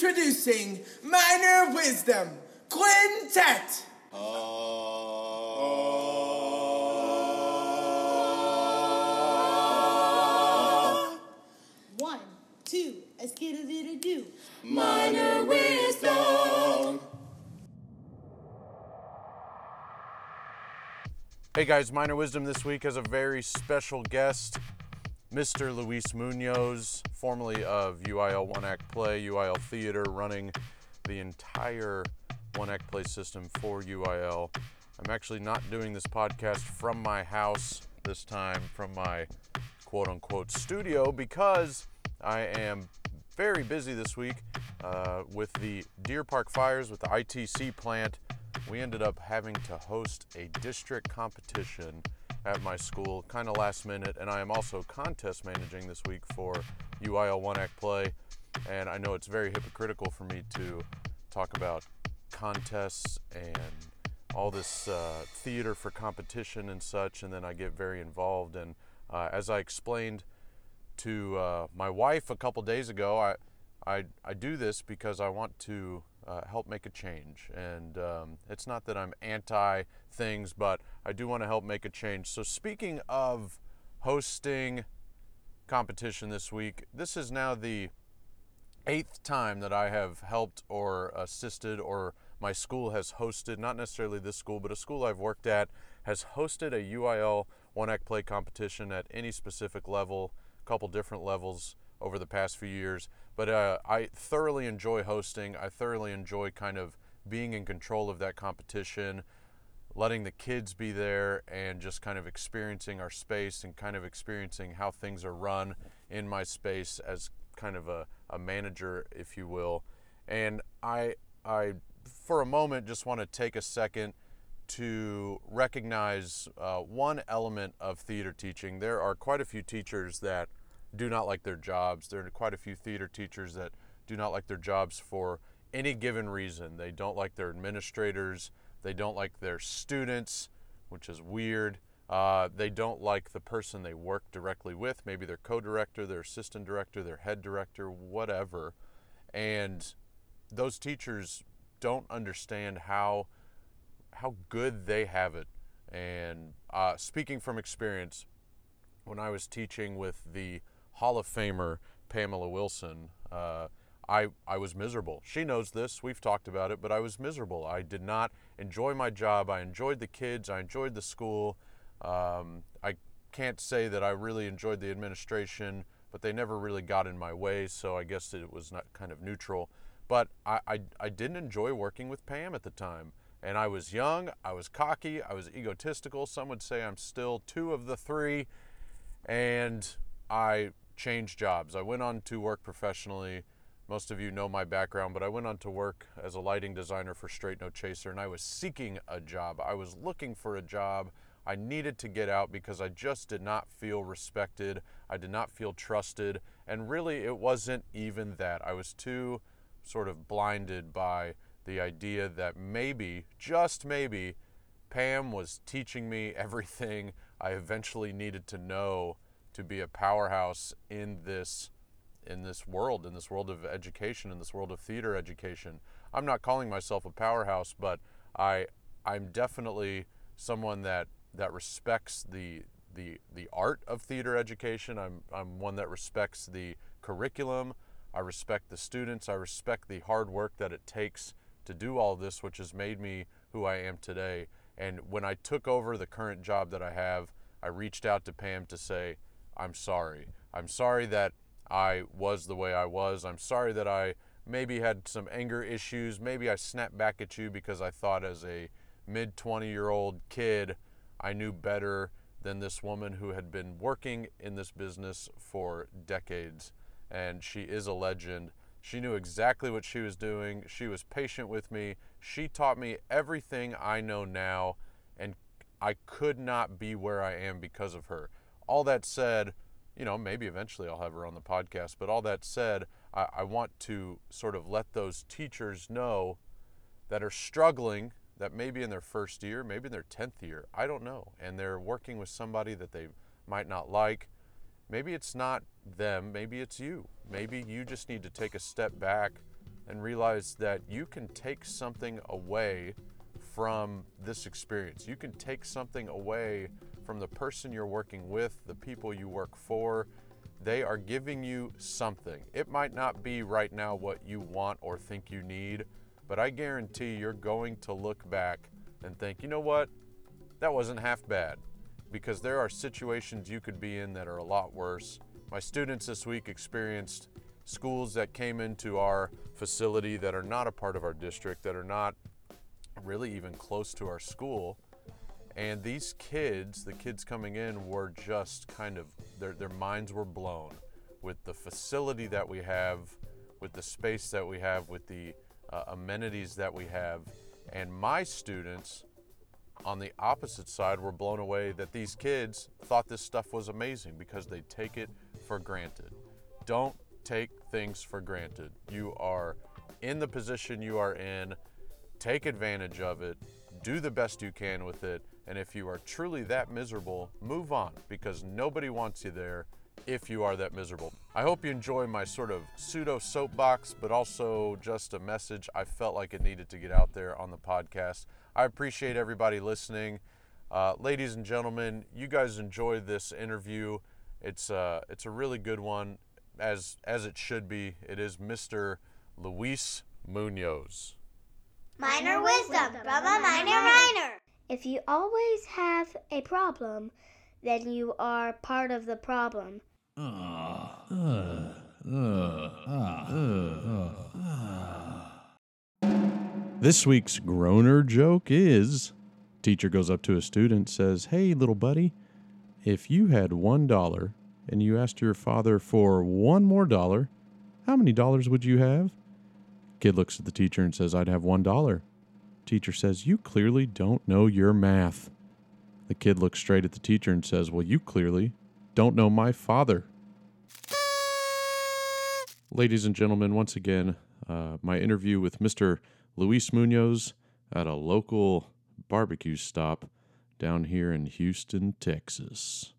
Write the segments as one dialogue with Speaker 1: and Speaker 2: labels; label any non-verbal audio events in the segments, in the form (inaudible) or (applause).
Speaker 1: Introducing Minor Wisdom Quintet. Oh.
Speaker 2: One, two, a skittle do.
Speaker 3: Minor wisdom.
Speaker 4: Hey guys, Minor Wisdom this week has a very special guest, Mr. Luis Munoz, formerly of UIL One Act Play, UIL Theater, running the entire One Act Play system for UIL. I'm actually not doing this podcast from my house this time, from my quote unquote studio, because I am very busy this week uh, with the Deer Park fires with the ITC plant. We ended up having to host a district competition at my school, kind of last minute, and I am also contest managing this week for UIL One Act Play. And I know it's very hypocritical for me to talk about contests and all this uh, theater for competition and such, and then I get very involved. And uh, as I explained to uh, my wife a couple days ago, I, I, I do this because I want to uh, help make a change. And um, it's not that I'm anti things, but I do want to help make a change. So, speaking of hosting competition this week, this is now the eighth time that I have helped or assisted or my school has hosted, not necessarily this school, but a school I've worked at has hosted a UIL One Act Play competition at any specific level, a couple different levels over the past few years. But uh, I thoroughly enjoy hosting. I thoroughly enjoy kind of being in control of that competition, letting the kids be there, and just kind of experiencing our space and kind of experiencing how things are run in my space as kind of a, a manager, if you will. And I, I, for a moment, just want to take a second to recognize uh, one element of theater teaching. There are quite a few teachers that do not like their jobs. There are quite a few theater teachers that do not like their jobs for any given reason. They don't like their administrators, they don't like their students, which is weird. Uh, they don't like the person they work directly with, maybe their co director, their assistant director, their head director, whatever. And those teachers don't understand how how good they have it. And uh, speaking from experience, when I was teaching with the Hall of Famer Pamela Wilson, uh, I, I was miserable. She knows this. We've talked about it, but I was miserable. I did not enjoy my job. I enjoyed the kids. I enjoyed the school. Um, I can't say that I really enjoyed the administration, but they never really got in my way, so I guess it was not kind of neutral. But I, I, I didn't enjoy working with Pam at the time. And I was young, I was cocky, I was egotistical. Some would say I'm still two of the three. And I changed jobs. I went on to work professionally. Most of you know my background, but I went on to work as a lighting designer for Straight No Chaser, and I was seeking a job. I was looking for a job. I needed to get out because I just did not feel respected. I did not feel trusted. And really, it wasn't even that. I was too sort of blinded by the idea that maybe, just maybe, Pam was teaching me (laughs) everything I eventually needed to know to be a powerhouse in this in this world, in this world of education, in this world of theater education. I'm not calling myself a powerhouse, but I I'm definitely someone that that respects the the the art of theater education. I'm I'm one that respects the curriculum. I respect the students. I respect the hard work that it takes to do all this, which has made me who I am today. And when I took over the current job that I have, I reached out to Pam to say, I'm sorry. I'm sorry that I was the way I was. I'm sorry that I maybe had some anger issues. Maybe I snapped back at you because I thought as a mid 20 year old kid, I knew better than this woman who had been working in this business for decades. And she is a legend. She knew exactly what she was doing. She was patient with me. She taught me everything I know now, and I could not be where I am because of her. All that said, you know, maybe eventually I'll have her on the podcast, but all that said, I, I want to sort of let those teachers know that are struggling, that maybe in their first year, maybe in their 10th year, I don't know, and they're working with somebody that they might not like. Maybe it's not them, maybe it's you. Maybe you just need to take a step back and realize that you can take something away from this experience. You can take something away from the person you're working with, the people you work for. They are giving you something. It might not be right now what you want or think you need, but I guarantee you're going to look back and think, you know what? That wasn't half bad. Because there are situations you could be in that are a lot worse. My students this week experienced schools that came into our facility that are not a part of our district, that are not really even close to our school. And these kids, the kids coming in, were just kind of, their, their minds were blown with the facility that we have, with the space that we have, with the uh, amenities that we have. And my students on the opposite side were blown away that these kids thought this stuff was amazing because they take it for granted. Don't take things for granted. You are in the position you are in, take advantage of it, do the best you can with it, and if you are truly that miserable, move on because nobody wants you there if you are that miserable. I hope you enjoy my sort of pseudo soapbox, but also just a message I felt like it needed to get out there on the podcast. I appreciate everybody listening. Uh, ladies and gentlemen, you guys enjoyed this interview. It's, uh, it's a really good one, as, as it should be. It is Mr. Luis Munoz.
Speaker 5: Minor wisdom from a minor minor. If you always have a problem, then you are part of the problem.
Speaker 4: This week's groaner joke is teacher goes up to a student says, "Hey little buddy, if you had 1 dollar and you asked your father for one more dollar, how many dollars would you have?" Kid looks at the teacher and says, "I'd have 1 dollar." Teacher says, "You clearly don't know your math." The kid looks straight at the teacher and says, "Well, you clearly don't know my father." Ladies and gentlemen, once again, uh, my interview with Mr. Luis Munoz at a local barbecue stop down here in Houston, Texas.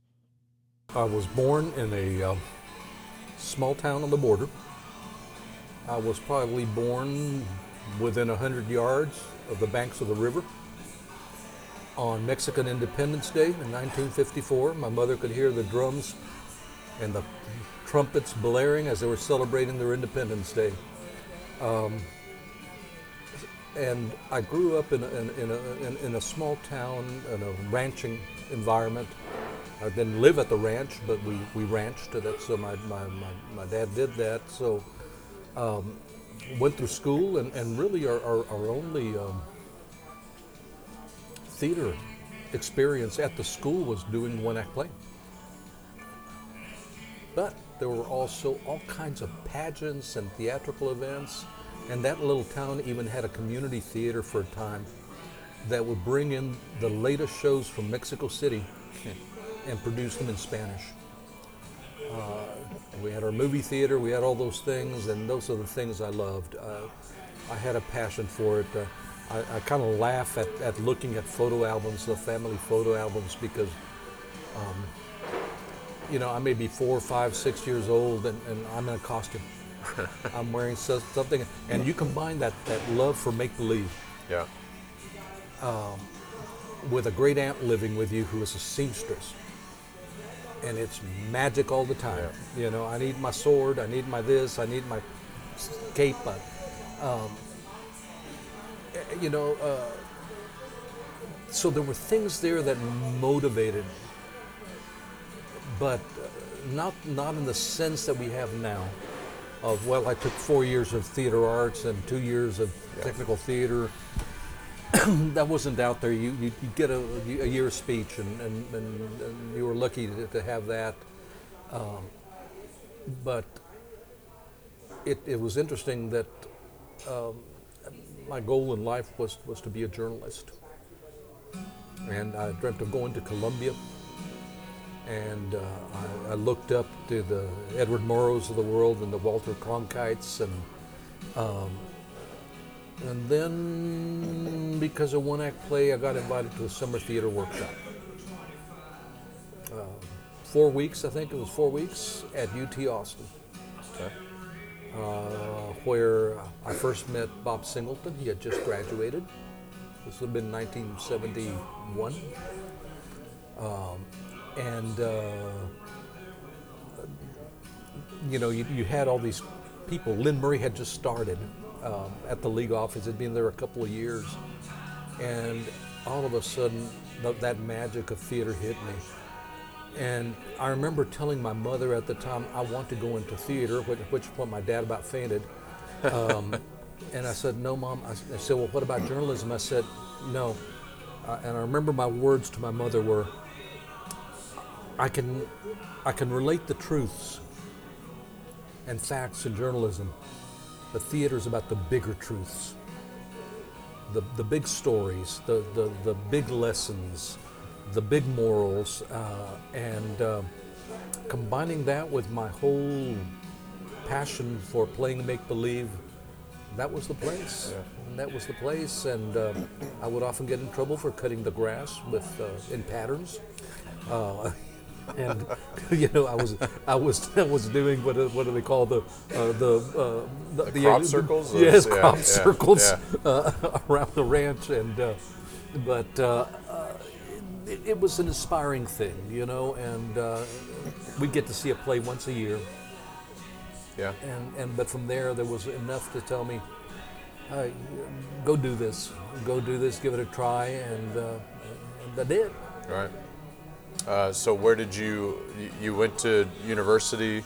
Speaker 6: I was born in a uh, small town on the border. I was probably born within 100 yards of the banks of the river. On Mexican Independence Day in 1954, my mother could hear the drums and the trumpets blaring as they were celebrating their Independence Day. Um, and I grew up in a, in, a, in, in a small town, in a ranching environment. I didn't live at the ranch, but we, we ranched. That's so my, my, my, my dad did that. So um, went through school, and, and really our, our, our only um, theater experience at the school was doing one act play. But there were also all kinds of pageants and theatrical events, and that little town even had a community theater for a time that would bring in the latest shows from Mexico City (laughs) and produce them in Spanish. Uh, we had our movie theater, we had all those things, and those are the things I loved. Uh, I had a passion for it. Uh, I, I kind of laugh at, at looking at photo albums, the family photo albums, because um, you know, I may be four, five, six years old, and, and I'm in a costume. (laughs) I'm wearing so- something, and you combine that, that love for make believe
Speaker 4: Yeah.
Speaker 6: with a great aunt living with you who is a seamstress. And it's magic all the time. You know, I need my sword, I need my this, I need my cape. Um, eh, you know, uh, so there were things there that motivated me, but uh, not not in the sense that we have now. Of well, I took four years of theater arts and two years of technical theater (coughs) that wasn't out there. You you get a, a year speech, and, and, and, and you were lucky to, to have that. Um, but it, it was interesting that um, my goal in life was, was to be a journalist. And I dreamt of going to Columbia. And uh, I, I looked up to the Edward Murrows of the world and the Walter Cronkites and um, and then, because of one act play, I got invited to a summer theater workshop. Uh, four weeks, I think it was four weeks at UT Austin.
Speaker 4: Okay.
Speaker 6: Uh, where I first met Bob Singleton. He had just graduated. This would have been 1971. Um, and, uh, you know, you, you had all these people. Lynn Murray had just started um, at the league office, had been there a couple of years. And all of a sudden, th- that magic of theater hit me. And I remember telling my mother at the time, I want to go into theater, which, which point my dad about fainted. Um, (laughs) and I said, No, mom. I said, Well, what about journalism? I said, No. Uh, and I remember my words to my mother were, I can, I can relate the truths and facts in journalism, but theater is about the bigger truths, the, the big stories, the, the, the big lessons, the big morals, uh, and uh, combining that with my whole passion for playing make believe, that was the place. And that was the place, and uh, I would often get in trouble for cutting the grass with uh, in patterns. Uh, and (laughs) you know, I was I was (laughs) I was doing what do- what do they call the uh, the, uh, the,
Speaker 4: crop circles? Those-
Speaker 6: Yes,
Speaker 4: yeah,
Speaker 6: crop
Speaker 4: yeah,
Speaker 6: circles
Speaker 4: yeah.
Speaker 6: Uh, (laughs) around the ranch, and uh, but uh, uh, it, it was an inspiring thing, you know, and uh, we get to see a play once a year,
Speaker 4: Yeah.
Speaker 6: and and but from there there was enough to tell me, "Hey, go do this, go do this, give it a try, and, uh, and I did.
Speaker 4: Right. Uh, so where did you you- you went to university,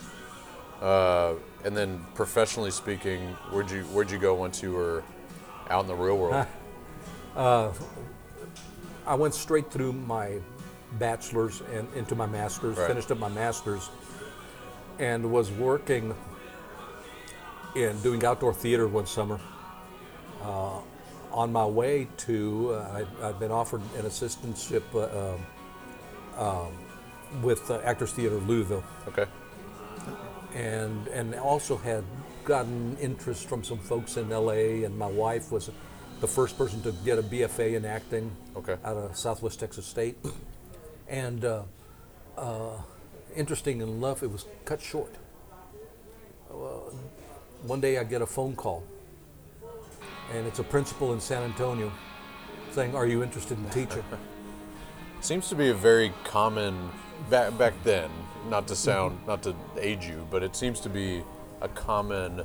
Speaker 4: uh, and then professionally speaking, where'd you where'd you go once you were out in the real world? (laughs)
Speaker 6: I went straight through my bachelor's and into my master's,
Speaker 4: Right.
Speaker 6: finished up my master's, and was working in doing outdoor theater one summer. Uh, on my way to, uh, I, I'd been offered an assistantship uh, um, with uh, Actors Theater Louisville,
Speaker 4: Okay.
Speaker 6: and and also had gotten interest from some folks in LA, and my wife was the first person to get a BFA in acting
Speaker 4: Okay.
Speaker 6: out of Southwest Texas State. And uh, uh, interesting enough, it was cut short. Uh, one day I get a phone call, and it's a principal in San Antonio saying, Are you interested in teaching? (laughs)
Speaker 4: Seems to be a very common back back then. Not to sound, mm-hmm. not to age you, but it seems to be a common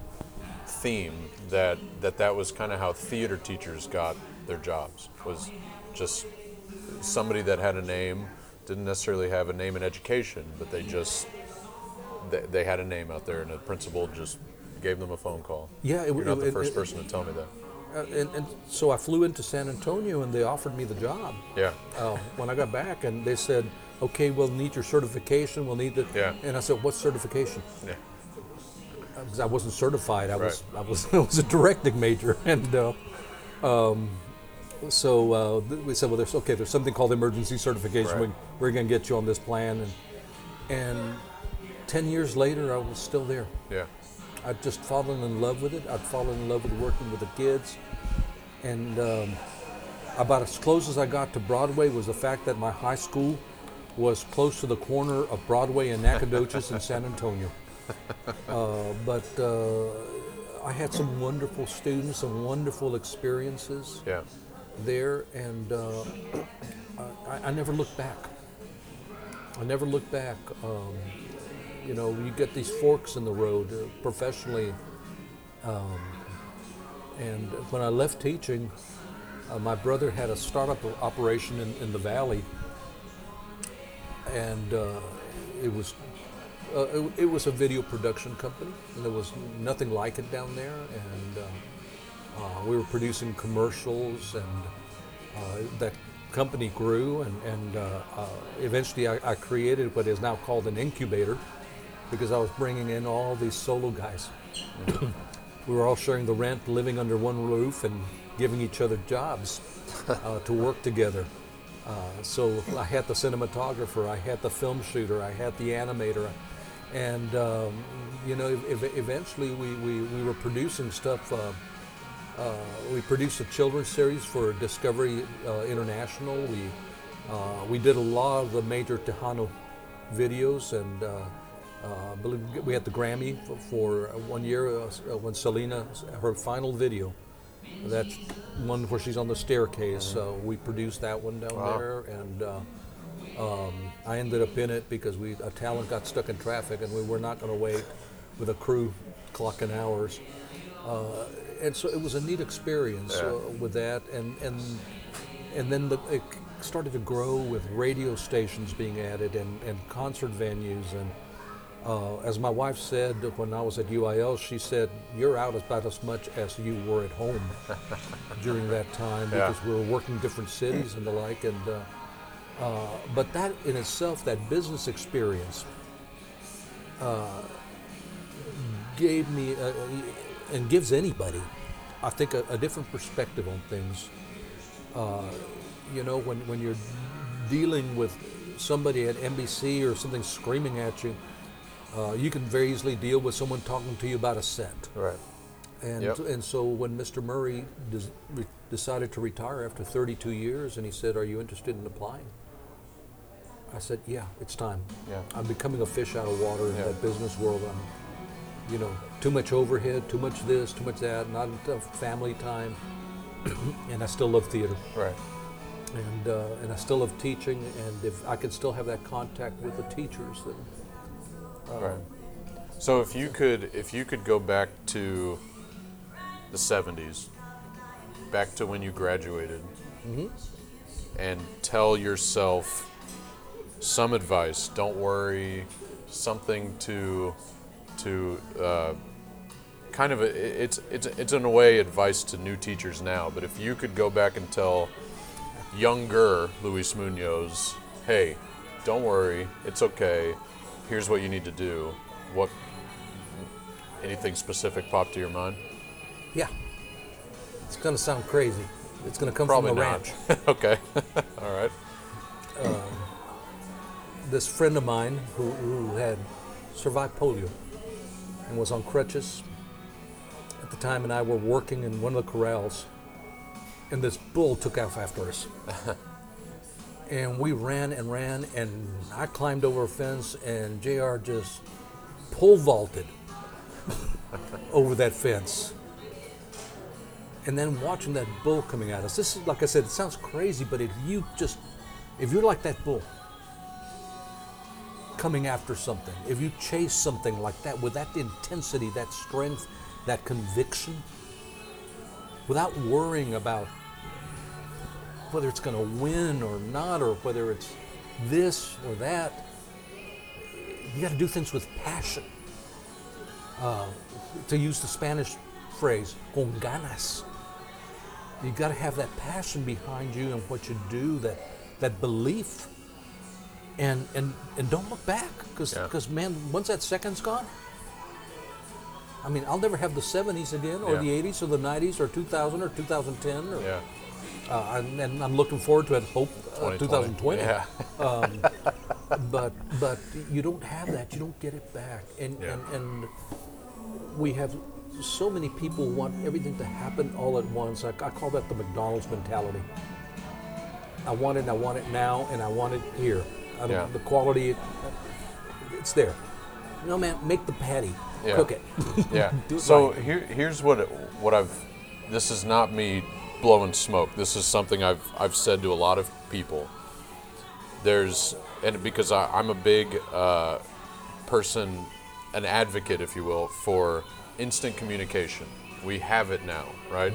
Speaker 4: theme that that that was kind of how theater teachers got their jobs. Was just somebody that had a name, didn't necessarily have a name in education, but they just they, they had a name out there, and the principal just gave them a phone call.
Speaker 6: Yeah, it-
Speaker 4: you're not the
Speaker 6: it-
Speaker 4: first
Speaker 6: it-
Speaker 4: person to tell me that.
Speaker 6: Uh, and, and so I flew into San Antonio, and they offered me the job.
Speaker 4: Yeah,
Speaker 6: uh, when I got back, and they said, "Okay, we'll need your certification. We'll need the."
Speaker 4: Yeah.
Speaker 6: And I said, "What certification?"
Speaker 4: yeah,
Speaker 6: Because I wasn't certified. I was I was (laughs) I was a directing major, (laughs) and uh, um, so uh, we said, "Well, there's okay. There's something called emergency certification.
Speaker 4: Right.
Speaker 6: We, we're going to get you on this plan." And and ten years later, I was still there.
Speaker 4: yeah.
Speaker 6: I'd just fallen in love with it. I'd fallen in love with working with the kids, and um, about as close as I got to Broadway was the fact that my high school was close to the corner of Broadway and Nacogdoches in San Antonio. (laughs) Uh, but uh, I had some wonderful students, some wonderful experiences
Speaker 4: Yeah.
Speaker 6: there, and uh, I, I never looked back. I never looked back. Um, you know, you get these forks in the road uh, professionally. Um, and when I left teaching, uh, my brother had a startup operation in, in the valley, and uh, it was uh, it, it was a video production company, and there was nothing like it down there. And uh, uh, we were producing commercials, and uh, that company grew. And, and uh, eventually, I, I created what is now called an incubator because I was bringing in all these solo guys. (coughs) we were all sharing the rent, living under one roof, and giving each other jobs (laughs) uh, to work together. Uh, so I had the cinematographer, I had the film shooter, I had the animator, and um, you know, ev- eventually we, we, we were producing stuff. Uh, uh, we produced a children's series for Discovery uh, International. We uh, we did a lot of the major Tejano videos, and uh, Uh, I believe we had the Grammy for, for one year uh, when Selena, her final video. That's one where she's on the staircase. So we produced that one down
Speaker 4: Wow.
Speaker 6: there, and uh, um, I ended up in it because we a talent got stuck in traffic, and we were not going to wait with a crew clocking hours. Uh, and so it was a neat experience
Speaker 4: Yeah.
Speaker 6: uh, with that, and and and then the, it started to grow with radio stations being added and, and concert venues and. Uh, as my wife said when I was at UIL, she said, You're out about as much as you were at home (laughs) during that time
Speaker 4: Yeah.
Speaker 6: because we were working different cities and the like. And uh, uh, But that in itself, that business experience, uh, gave me uh, and gives anybody, I think, a, a different perspective on things. Uh, you know, when, when you're dealing with somebody at NBC or something screaming at you, uh, you can very easily deal with someone talking to you about a set.
Speaker 4: Right.
Speaker 6: And,
Speaker 4: Yep.
Speaker 6: and so when Mr. Murray des- re- decided to retire after 32 years and he said, Are you interested in applying? I said, Yeah, it's time.
Speaker 4: Yeah.
Speaker 6: I'm becoming a fish out of water in
Speaker 4: Yeah.
Speaker 6: that business world. I'm, you know, too much overhead, too much this, too much that, not enough family time. (clears throat) and I still love theater.
Speaker 4: Right.
Speaker 6: And, uh, and I still love teaching. And if I could still have that contact with the teachers, then
Speaker 4: Right. So if you could, if you could go back to the '70s, back to when you graduated, and tell yourself some advice. Don't worry, something to to uh, kind of a, it's it's it's in a way advice to new teachers now. But if you could go back and tell younger Luis Munoz, hey, don't worry, it's okay. Here's what you need to do. What anything specific pop to your mind?
Speaker 6: yeah, it's going to sound crazy. It's going to come
Speaker 4: Probably
Speaker 6: from the
Speaker 4: not.
Speaker 6: ranch. (laughs)
Speaker 4: okay. (laughs) All right.
Speaker 6: Um, this friend of mine who, who had survived polio and was on crutches at the time, and I were working in one of the corrals, and this bull took off after us. (laughs) and we ran and ran, and I climbed over a fence, and JR just pole vaulted (laughs) over that fence. And then watching that bull coming at us. This is, like I said, it sounds crazy, but if you just, if you're like that bull, coming after something, if you chase something like that with that intensity, that strength, that conviction, without worrying about whether it's going to win or not, or whether it's this or that, you got to do things with passion. Uh, to use the Spanish phrase, con ganas. You got to have that passion behind you and what you do, that that belief and and and don't look back because
Speaker 4: Yeah.
Speaker 6: man once that second's gone i mean i'll never have the 70s again or
Speaker 4: Yeah.
Speaker 6: the 80s or the 90s or 2000 or 2010 or,
Speaker 4: Yeah.
Speaker 6: Uh, and, and i'm looking forward to it hope uh, 2020
Speaker 4: Yeah. (laughs)
Speaker 6: but but you don't have that you don't get it back and
Speaker 4: Yeah.
Speaker 6: and, and we have so many people want everything to happen all at once I, I call that the mcdonald's mentality i want it i want it now and i want it here I
Speaker 4: Yeah.
Speaker 6: the quality it's there no man make the patty cook it
Speaker 4: Yeah. (laughs)
Speaker 6: It
Speaker 4: so
Speaker 6: right.
Speaker 4: here, here's what it, what I've. This is not me blowing smoke. This is something I've I've said to a lot of people. There's and because I, I'm a big uh, person, an advocate, if you will, for instant communication. We have it now, right?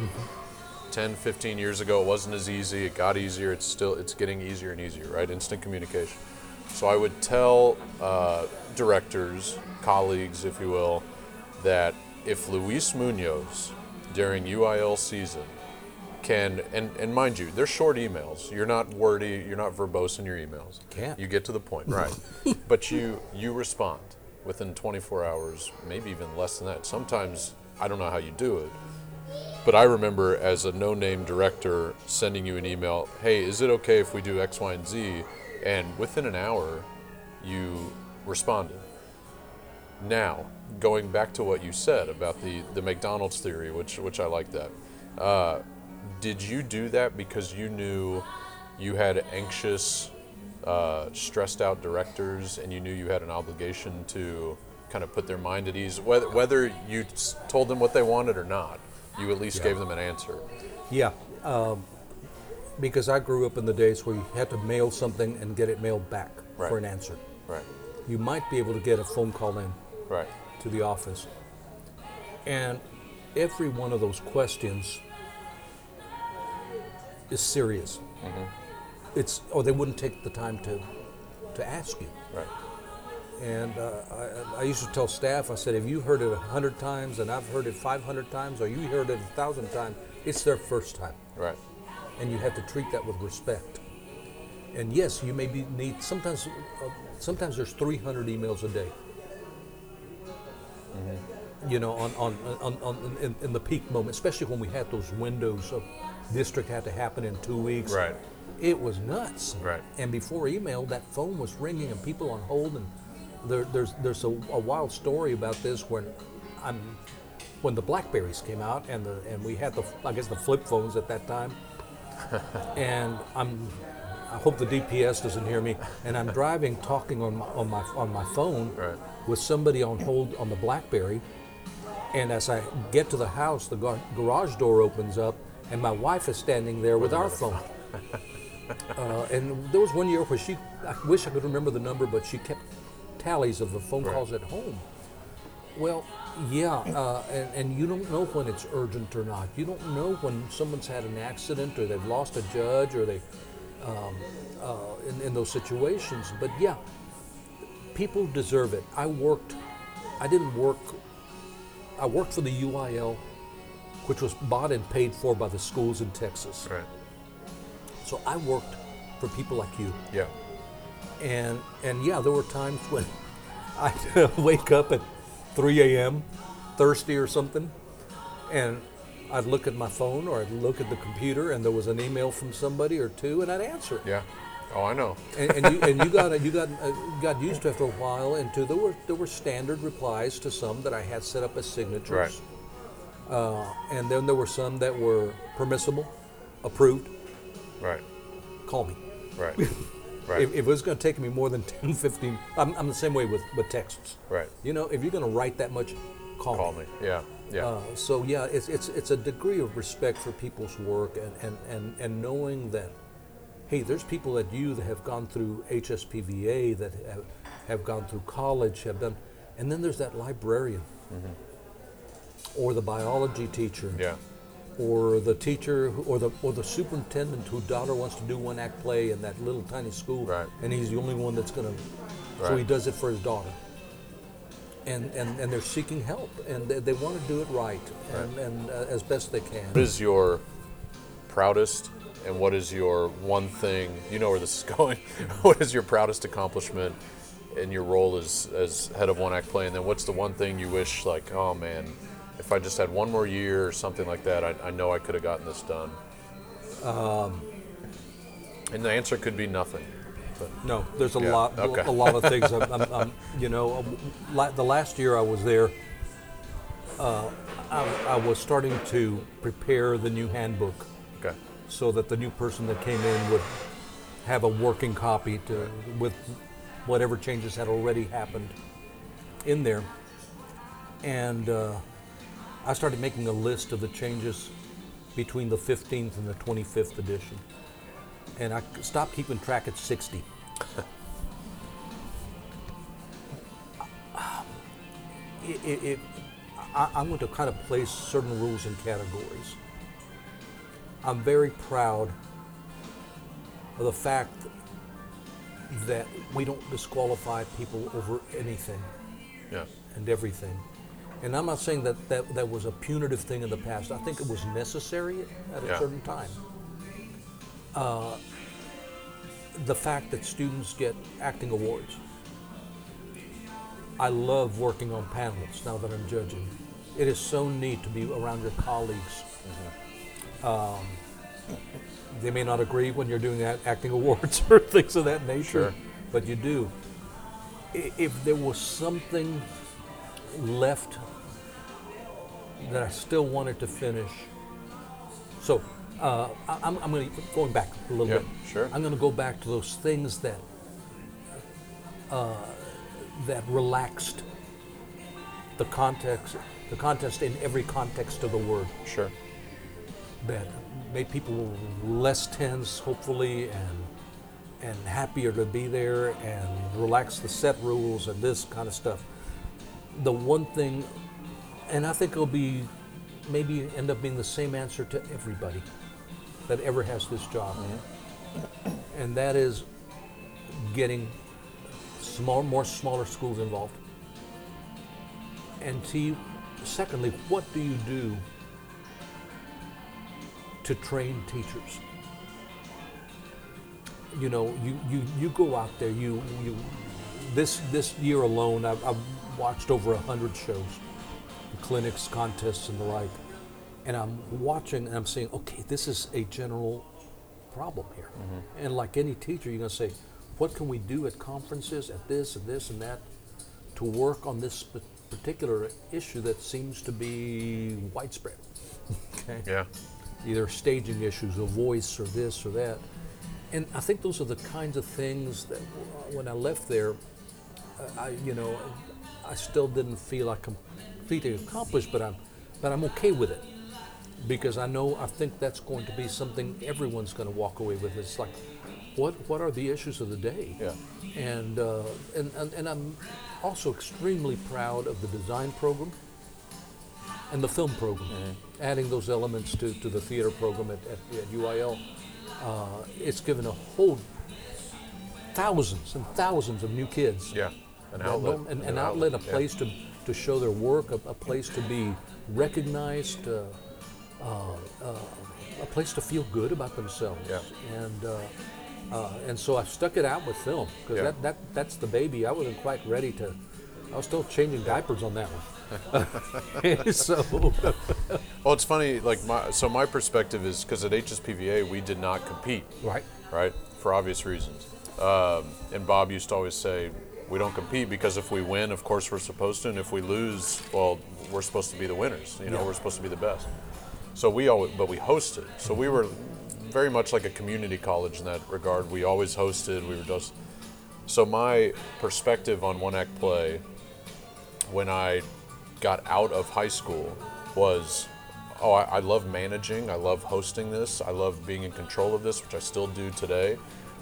Speaker 4: 10, 15 years ago, it wasn't as easy. It got easier. It's still it's getting easier and easier, right? Instant communication. So I would tell uh, directors, colleagues, if you will, that if Luis Munoz during UIL season can, and, and mind you, they're short emails. You're not wordy. You're not verbose in your emails.
Speaker 6: Can't.
Speaker 4: You get to the point, right? (laughs) but you you respond within 24 hours, maybe even less than that. Sometimes I don't know how you do it, but I remember as a no-name director sending you an email, "Hey, is it okay if we do X, Y, and Z?" And within an hour, you responded. Now, going back to what you said about the, the McDonald's theory, which which I like that. Uh, did you do that because you knew you had anxious uh, stressed out directors and you knew you had an obligation to kind of put their mind at ease, whether, whether you told them what they wanted or not, you at least
Speaker 6: Yeah.
Speaker 4: gave them an answer.
Speaker 6: Yeah, um, because I grew up in the days where you had to mail something and get it mailed back
Speaker 4: Right.
Speaker 6: for an answer.
Speaker 4: Right,
Speaker 6: You might be able to get a phone call in
Speaker 4: right,
Speaker 6: to the office, and every one of those questions is serious. It's or they wouldn't take the time to to ask you.
Speaker 4: right.
Speaker 6: And uh, I, I used to tell staff, I said, if you heard it a hundred times and I've heard it 500 times, or you heard it a thousand times, it's their first time.
Speaker 4: Right.
Speaker 6: and you have to treat that with respect. And yes, you may be need sometimes. Uh, sometimes there's 300 emails a day. You know, on on, on, on in, in the peak moment, especially when we had those windows of district had to happen in two weeks.
Speaker 4: Right.
Speaker 6: It was nuts.
Speaker 4: Right.
Speaker 6: And before email, that phone was ringing and people on hold. And there, there's there's a, a wild story about this when I'm when the Blackberries came out and the and we had the I guess the flip phones at that time. (laughs) and I'm I hope the DPS doesn't hear me. And I'm driving, talking on my on my on my phone
Speaker 4: Right.
Speaker 6: with somebody on hold on the BlackBerry. And as I get to the house, the gar- garage door opens up, and my wife is standing there with our phone. (laughs) Uh, and there was one year where she, I wish I could remember the number, but she kept tallies of the phone
Speaker 4: Right.
Speaker 6: calls at home. Well, yeah, uh, and, and you don't know when it's urgent or not. You don't know when someone's had an accident or they've lost a judge or they, um, uh, in, in those situations. But yeah, people deserve it. I worked, I didn't work, I worked for the UIL, which was bought and paid for by the schools in Texas.
Speaker 4: Right.
Speaker 6: So I worked for people like you.
Speaker 4: Yeah.
Speaker 6: And and yeah, there were times when (laughs) I'd (laughs) wake up at 3 a.m. thirsty or something, and I'd look at my phone or I'd look at the computer, and there was an email from somebody or two, and I'd answer it.
Speaker 4: Yeah. Oh, I know.
Speaker 6: And, and you and you (laughs) got you got uh, got used to it after a while. And to there were there were standard replies to some that I had set up as signatures.
Speaker 4: Right.
Speaker 6: Uh, and then there were some that were permissible, approved.
Speaker 4: Right.
Speaker 6: Call me.
Speaker 4: Right. (laughs) Right.
Speaker 6: If, if it was going to take me more than (laughs) 10, 15, I'm, I'm the same way with, with texts.
Speaker 4: right.
Speaker 6: You know, if you're going to write that much, call,
Speaker 4: Call me. Yeah. Yeah.
Speaker 6: Uh, so yeah, it's, it's it's a degree of respect for people's work and, and, and, and knowing that, hey, there's people at you that have gone through HSPVA, that have, have gone through college, have done, and then there's that librarian, or the biology teacher,
Speaker 4: yeah.
Speaker 6: or the teacher, or the or the superintendent whose daughter wants to do one act play in that little tiny school,
Speaker 4: Right.
Speaker 6: and he's the only one that's going to, so he does it for his daughter. And, and, and they're seeking help, and they, they want to do it right, and, and uh, as best they can.
Speaker 4: What is your proudest and what is your one thing, you know where this is (laughs) going, what is your proudest accomplishment in your role as, as head of one act play? And then what's the one thing you wish, like, oh man, if I just had one more year or something like that, I, I know I could have gotten this done?
Speaker 6: Um,
Speaker 4: and the answer could be nothing. But
Speaker 6: No, there's a
Speaker 4: Yeah,
Speaker 6: lot,
Speaker 4: okay.
Speaker 6: a lot of things. (laughs) I'm, I'm, I'm, you know, um, the last year I was there, uh, I, I was starting to prepare the new handbook.
Speaker 4: okay.
Speaker 6: so that the new person that came in would have a working copy to, with whatever changes had already happened in there. And uh, I started making a list of the changes between the 15th and the 25th edition. And I stopped keeping track at 60. (laughs) it, it, it, I, I'm going to kind of place certain rules and categories. I'm very proud of the fact that we don't disqualify people over anything
Speaker 4: Yeah.
Speaker 6: and everything. And I'm not saying that, that that was a punitive thing in the past. I think it was necessary at a
Speaker 4: Yeah.
Speaker 6: certain time. Uh, the fact that students get acting awards. I love working on panels now that I'm judging. It is so neat to be around your colleagues. Um, they may not agree when you're doing that acting awards (laughs) or things of that nature,
Speaker 4: Sure.
Speaker 6: but you do. If there was something left that I still wanted to finish, so uh, I'm, I'm going to going back a little
Speaker 4: Yeah,
Speaker 6: bit.
Speaker 4: sure.
Speaker 6: I'm going to go back to those things that uh, that relaxed the context, the contest in every context of the word.
Speaker 4: Sure.
Speaker 6: That made people less tense, hopefully, and and happier to be there, and relax the set rules and this kind of stuff. The one thing, and I think it'll be maybe end up being the same answer to everybody that ever has this job, and that is getting small, more smaller schools involved. And T, secondly, what do you do to train teachers? You know, you, you, you go out there, you, you this this year alone, I've, I've watched over a hundred shows, clinics, contests, and the like, and I'm watching and I'm saying, okay, this is a general problem here. And like any teacher, you're gonna say, what can we do at conferences, at this and this and that, to work on this particular issue that seems to be widespread. okay
Speaker 4: Yeah.
Speaker 6: either staging issues, a voice, or this or that. And I think those are the kinds of things that uh, when I left there, uh, I, you know, I still didn't feel like I completely accomplished, but I'm, but I'm okay with it because I know I think that's going to be something everyone's going to walk away with. It's like, what what are the issues of the day?
Speaker 4: Yeah.
Speaker 6: And uh, and, and and I'm also extremely proud of the design program and the film program, adding those elements to, to the theater program at, at, at UIL. Uh, it's given a whole thousands and thousands of new kids
Speaker 4: Yeah. An outlet.
Speaker 6: don't- an, an outlet, a
Speaker 4: yeah.
Speaker 6: place to, to show their work, a, a place to be recognized, uh, uh, uh, a place to feel good about themselves.
Speaker 4: Yeah.
Speaker 6: And uh, uh, and so I stuck it out with film because
Speaker 4: Yeah.
Speaker 6: that, that that's the baby. I wasn't quite ready to. I was still changing diapers on that one. (laughs) (laughs) so
Speaker 4: Well, it's funny. Like my so my perspective is because at HSPVA we did not compete,
Speaker 6: right.
Speaker 4: right, for obvious reasons. Um, and Bob used to always say, "We don't compete because if we win, of course we're supposed to, and if we lose, well, we're supposed to be the winners. You know,
Speaker 6: Yeah.
Speaker 4: we're supposed to be the best." So we always, but we hosted. So we were very much like a community college in that regard. We always hosted. We were just. So my perspective on one act play when I got out of high school was, oh, I, I love managing. I love hosting this. I love being in control of this, which I still do today.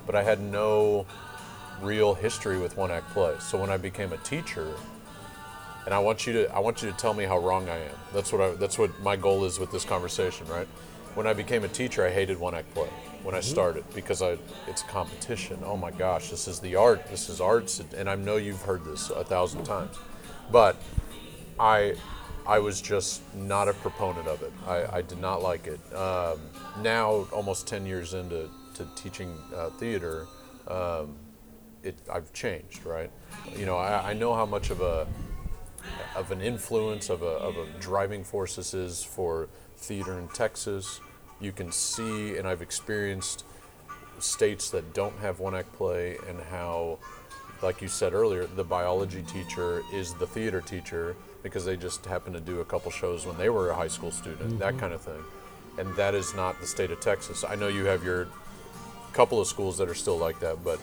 Speaker 4: But I had no real history with one act play. So when I became a teacher, and I want you to I want you to tell me how wrong I am. That's what I that's what my goal is with this conversation, right? When I became a teacher, I hated one act play when I started because I it's competition. Oh my gosh, this is the art. This is arts, and I know you've heard this a thousand times, but I I was just not a proponent of it. I, I did not like it. Um, now, almost ten years into to teaching uh, theater, um, it I've changed, right? You know, I, I know how much of a of an influence of a, of a driving force this is for theater in Texas. You can see, and I've experienced states that don't have one act play, and how, like you said earlier, the biology teacher is the theater teacher because they just happen to do a couple shows when they were a high school student, that mm-hmm. kind of thing. And that is not the state of Texas. I know you have your couple of schools that are still like that, but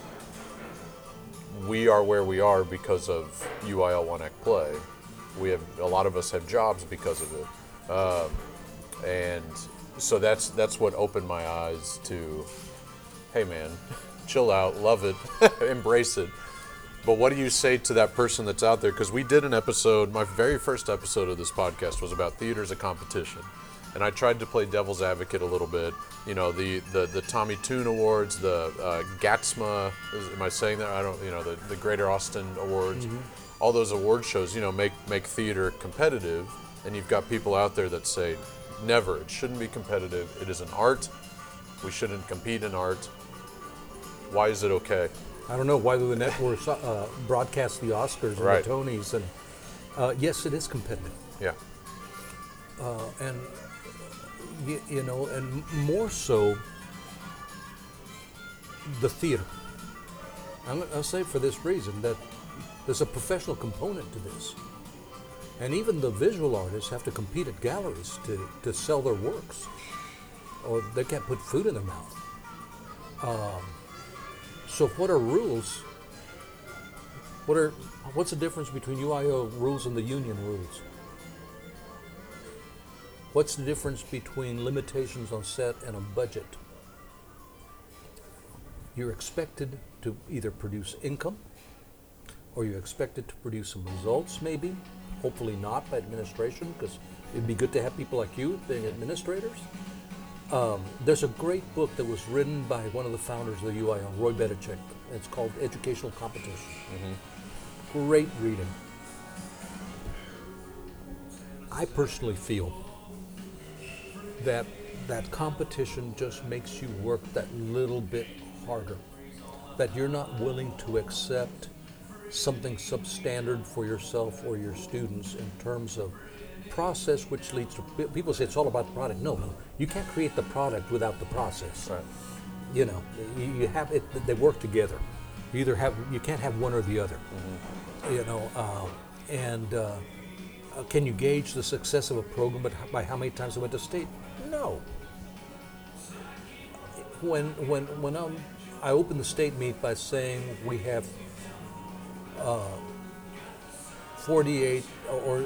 Speaker 4: we are where we are because of UIL One Act Play. We have a lot of us have jobs because of it, um, and so that's that's what opened my eyes to, hey man, (laughs) chill out, love it, (laughs) embrace it. But what do you say to that person that's out there? Because we did an episode, my very first episode of this podcast was about theater as a competition. And I tried to play devil's advocate a little bit. You know, the, the, the Tommy Tune Awards, the uh, Gatsma, is, am I saying that? I don't, you know, the, the Greater Austin Awards, all those award shows, you know, make, make theater competitive. And you've got people out there that say, never, it shouldn't be competitive. It is an art. We shouldn't compete in art. Why is it okay?
Speaker 6: I don't know why do the networks uh, broadcast the Oscars and
Speaker 4: Right.
Speaker 6: the Tonys, and uh, yes, it is competitive,
Speaker 4: Yeah.
Speaker 6: uh, and you, you know, and more so the theater. I'm, I'll say for this reason that there's a professional component to this, and even the visual artists have to compete at galleries to, to sell their works, or they can't put food in their mouth. Um, so, what are rules What are what's the difference between UIL rules and the union rules? What's the difference between limitations on set and a budget? You're expected to either produce income or you're expected to produce some results, maybe. Hopefully, not by administration, because it'd be good to have people like you being administrators. Um, there's a great book that was written by one of the founders of the UIL, Roy Bedichek. It's called Educational Competition. Great reading. I personally feel that that competition just makes you work that little bit harder. That you're not willing to accept something substandard for yourself or your students in terms of process which leads to people say it's all about the product. No no you can't create the product without the process.
Speaker 4: Right.
Speaker 6: you know you, have it they work together. You either have you can't have one or the other. You know uh, and uh, uh, can you gauge the success of a program by how many times it went to state no when when when um, I open the state meet by saying we have uh, 48 or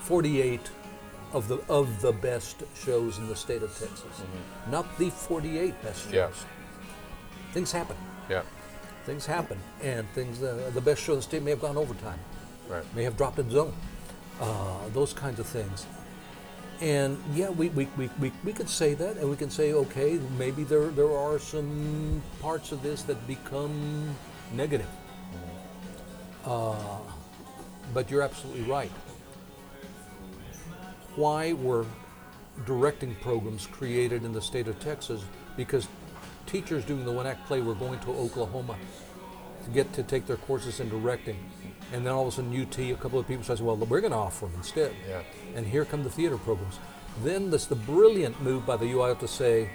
Speaker 6: 48 of the of the best shows in the state of Texas, not the 48 best shows.
Speaker 4: Yeah.
Speaker 6: Things happen.
Speaker 4: Yeah.
Speaker 6: Things happen, and things. Uh, the best show in the state may have gone overtime,
Speaker 4: Right.
Speaker 6: may have dropped in zone. Uh, those kinds of things. And yeah, we, we, we, we, we could say that, and we can say, okay, maybe there, there are some parts of this that become negative. Uh, but you're absolutely right. Why were directing programs created in the state of Texas? Because teachers doing the one act play were going to Oklahoma to get to take their courses in directing. And then all of a sudden, UT, a couple of people said, well, we're going to offer them instead.
Speaker 4: Yeah.
Speaker 6: And here come the theater programs. Then there's the brilliant move by the UIL to say,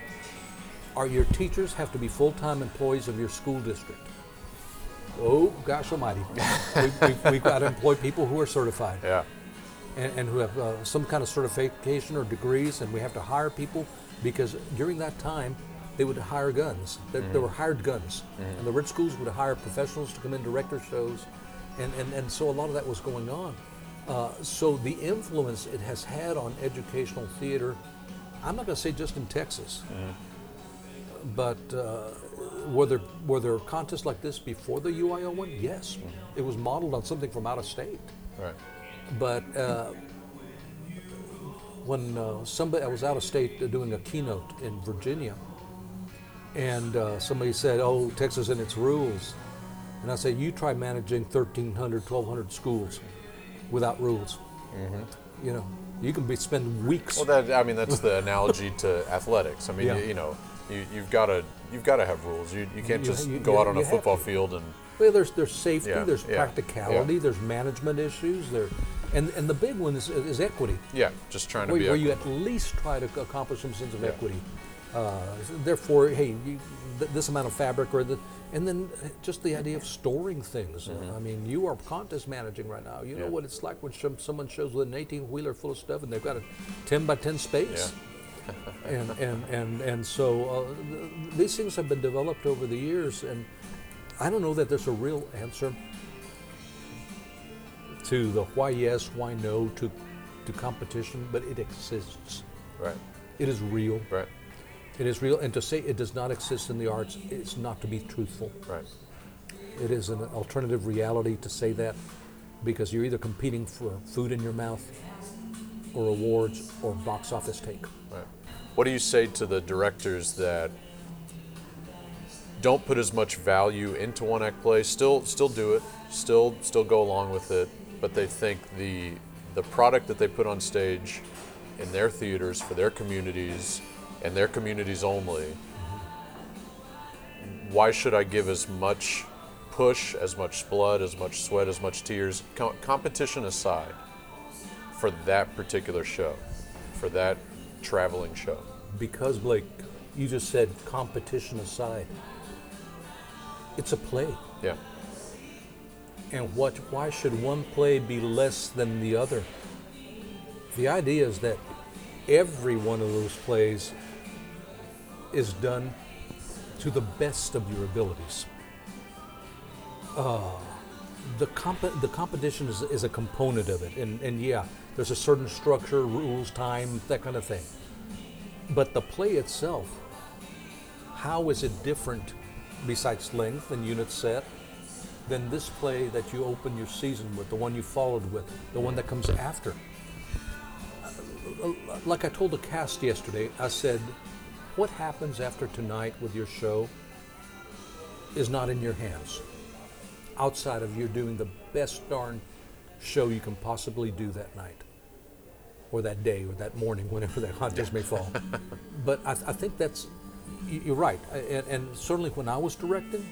Speaker 6: are your teachers have to be full-time employees of your school district? Oh, gosh almighty. we, (laughs) we've, we've got to employ people who are certified
Speaker 4: Yeah.
Speaker 6: and, and who have uh, some kind of certification or degrees, and we have to hire people because during that time they would hire guns. There, there were hired guns, and the rich schools would hire professionals to come in direct their shows, and, and, and so a lot of that was going on. Uh, so the influence it has had on educational theater, I'm not going to say just in Texas, but uh, were there were there contests like this before the UIL one? Yes, it was modeled on something from out of state.
Speaker 4: Right.
Speaker 6: But uh, when uh, somebody, I was out of state uh, doing a keynote in Virginia, and uh, somebody said, "Oh, Texas and its rules," and I say, "You try managing 1,300, 1,200 schools without rules. Mm-hmm. You know, you can be spend weeks.
Speaker 4: Well, that I mean, that's the analogy to athletics. I mean,
Speaker 6: Yeah.
Speaker 4: you, you know, you, you've got to you've got to have rules. You, you can't
Speaker 6: You-
Speaker 4: just
Speaker 6: you-
Speaker 4: go out on a football
Speaker 6: to.
Speaker 4: field and
Speaker 6: Well, there's there's safety,
Speaker 4: Yeah,
Speaker 6: there's
Speaker 4: yeah,
Speaker 6: practicality, there's management issues, there, and and the big one is, is equity.
Speaker 4: yeah, just trying to
Speaker 6: where,
Speaker 4: be.
Speaker 6: where
Speaker 4: a-
Speaker 6: you at least try to accomplish some sense of equity. Uh, therefore, hey, you, th- this amount of fabric, or the, and then just the idea of storing things. Uh, I mean, you are contest managing right now. You know
Speaker 4: Mm-hmm.
Speaker 6: What it's like when some- someone shows with an 18 wheeler full of stuff, and they've got a 10 by 10 space. and, (laughs) and, and, and so uh, th- these things have been developed over the years, and I don't know that there's a real answer to the why yes, why no to, to competition, but it exists.
Speaker 4: right,
Speaker 6: It is real.
Speaker 4: right,
Speaker 6: It is real. And to say it does not exist in the arts is not to be truthful.
Speaker 4: right.
Speaker 6: It is an alternative reality to say that because you're either competing for food in your mouth or awards or box office take.
Speaker 4: Right. What do you say to the directors that don't put as much value into one act play? Still, still do it. Still, still go along with it. But they think the the product that they put on stage in their theaters for their communities and their communities only. Why should I give as much push, as much blood, as much sweat, as much tears, com- competition aside, for that particular show, for that traveling show?
Speaker 6: Because, Blake, you just said competition aside, it's a play.
Speaker 4: Yeah.
Speaker 6: And what? Why should one play be less than the other? The idea is that every one of those plays is done to the best of your abilities. the comp- the competition is, is a component of it, and, and yeah, there's a certain structure, rules, time, that kind of thing. But the play itself, how is it different, besides length and unit set, than this play that you open your season with, the one you followed with, the one that comes after? Uh, Like I told the cast yesterday, I said, what happens after tonight with your show is not in your hands outside of you doing the best darn show you can possibly do that night or that day or that morning, (laughs) whenever that contest may fall. (laughs) but I, I think that's, you're right. And, and certainly when I was directing,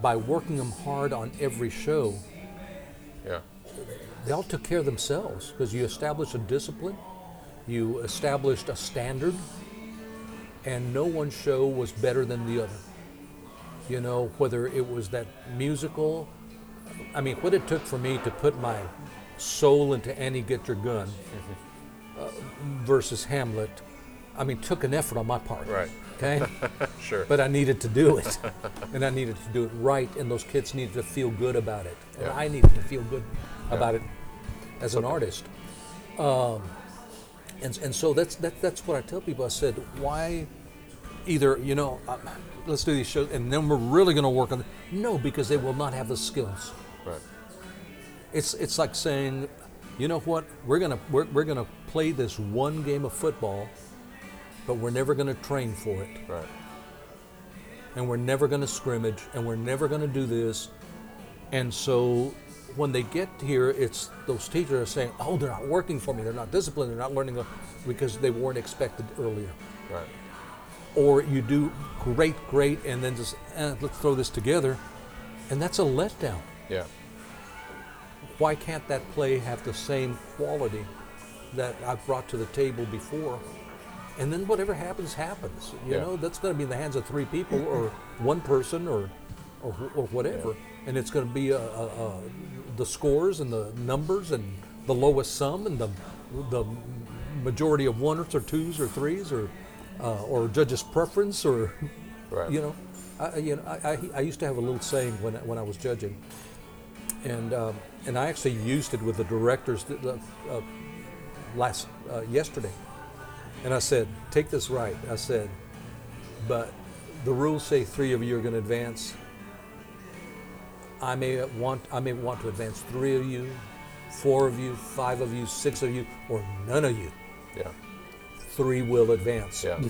Speaker 6: by working them hard on every show,
Speaker 4: Yeah.
Speaker 6: they all took care of themselves because you establish a discipline, you established a standard, and no one show was better than the other. You know, whether it was that musical, I mean, what it took for me to put my soul into Annie Get Your Gun uh, versus Hamlet, I mean, took an effort on my part.
Speaker 4: Right.
Speaker 6: Okay? (laughs)
Speaker 4: Sure.
Speaker 6: But I needed to do it. and I needed to do it right, and those kids needed to feel good about it. And
Speaker 4: Yeah.
Speaker 6: I needed to feel good about it as an artist. Um, and, and so that's, that, that's what I tell people. I said, why either, you know, uh, let's do these shows, and then we're really going to work on it. No, because they will not have the skills.
Speaker 4: right.
Speaker 6: It's, it's like saying, you know what, we're going to we're, we're gonna play this one game of football, but we're never going to train for it
Speaker 4: Right.
Speaker 6: and we're never going to scrimmage and we're never going to do this. And so when they get here, it's those teachers are saying, "Oh, they're not working for me. They're not disciplined. They're not learning uh," because they weren't expected earlier."
Speaker 4: Right.
Speaker 6: Or you do great, great, and then just eh, let's throw this together, and that's a letdown.
Speaker 4: Yeah.
Speaker 6: Why can't that play have the same quality that I've brought to the table before? And then whatever happens, happens. You
Speaker 4: Yeah.
Speaker 6: know, that's going to be in the hands of three people or one person or, or, or whatever. And it's going to be uh, uh, uh, the scores and the numbers and the lowest sum and the, the majority of ones or twos or threes or, uh, or judge's preference or,
Speaker 4: Right.
Speaker 6: you know. I, you know, I, I, I used to have a little saying when, I- when I was judging and um, and I actually used it with the directors the, uh, last uh, yesterday. And I said, take this right. I said, but the rules say three of you are going to advance. I may want I may want to advance three of you, four of you, five of you, six of you, or none of you.
Speaker 4: Yeah.
Speaker 6: Three will advance.
Speaker 4: Yeah.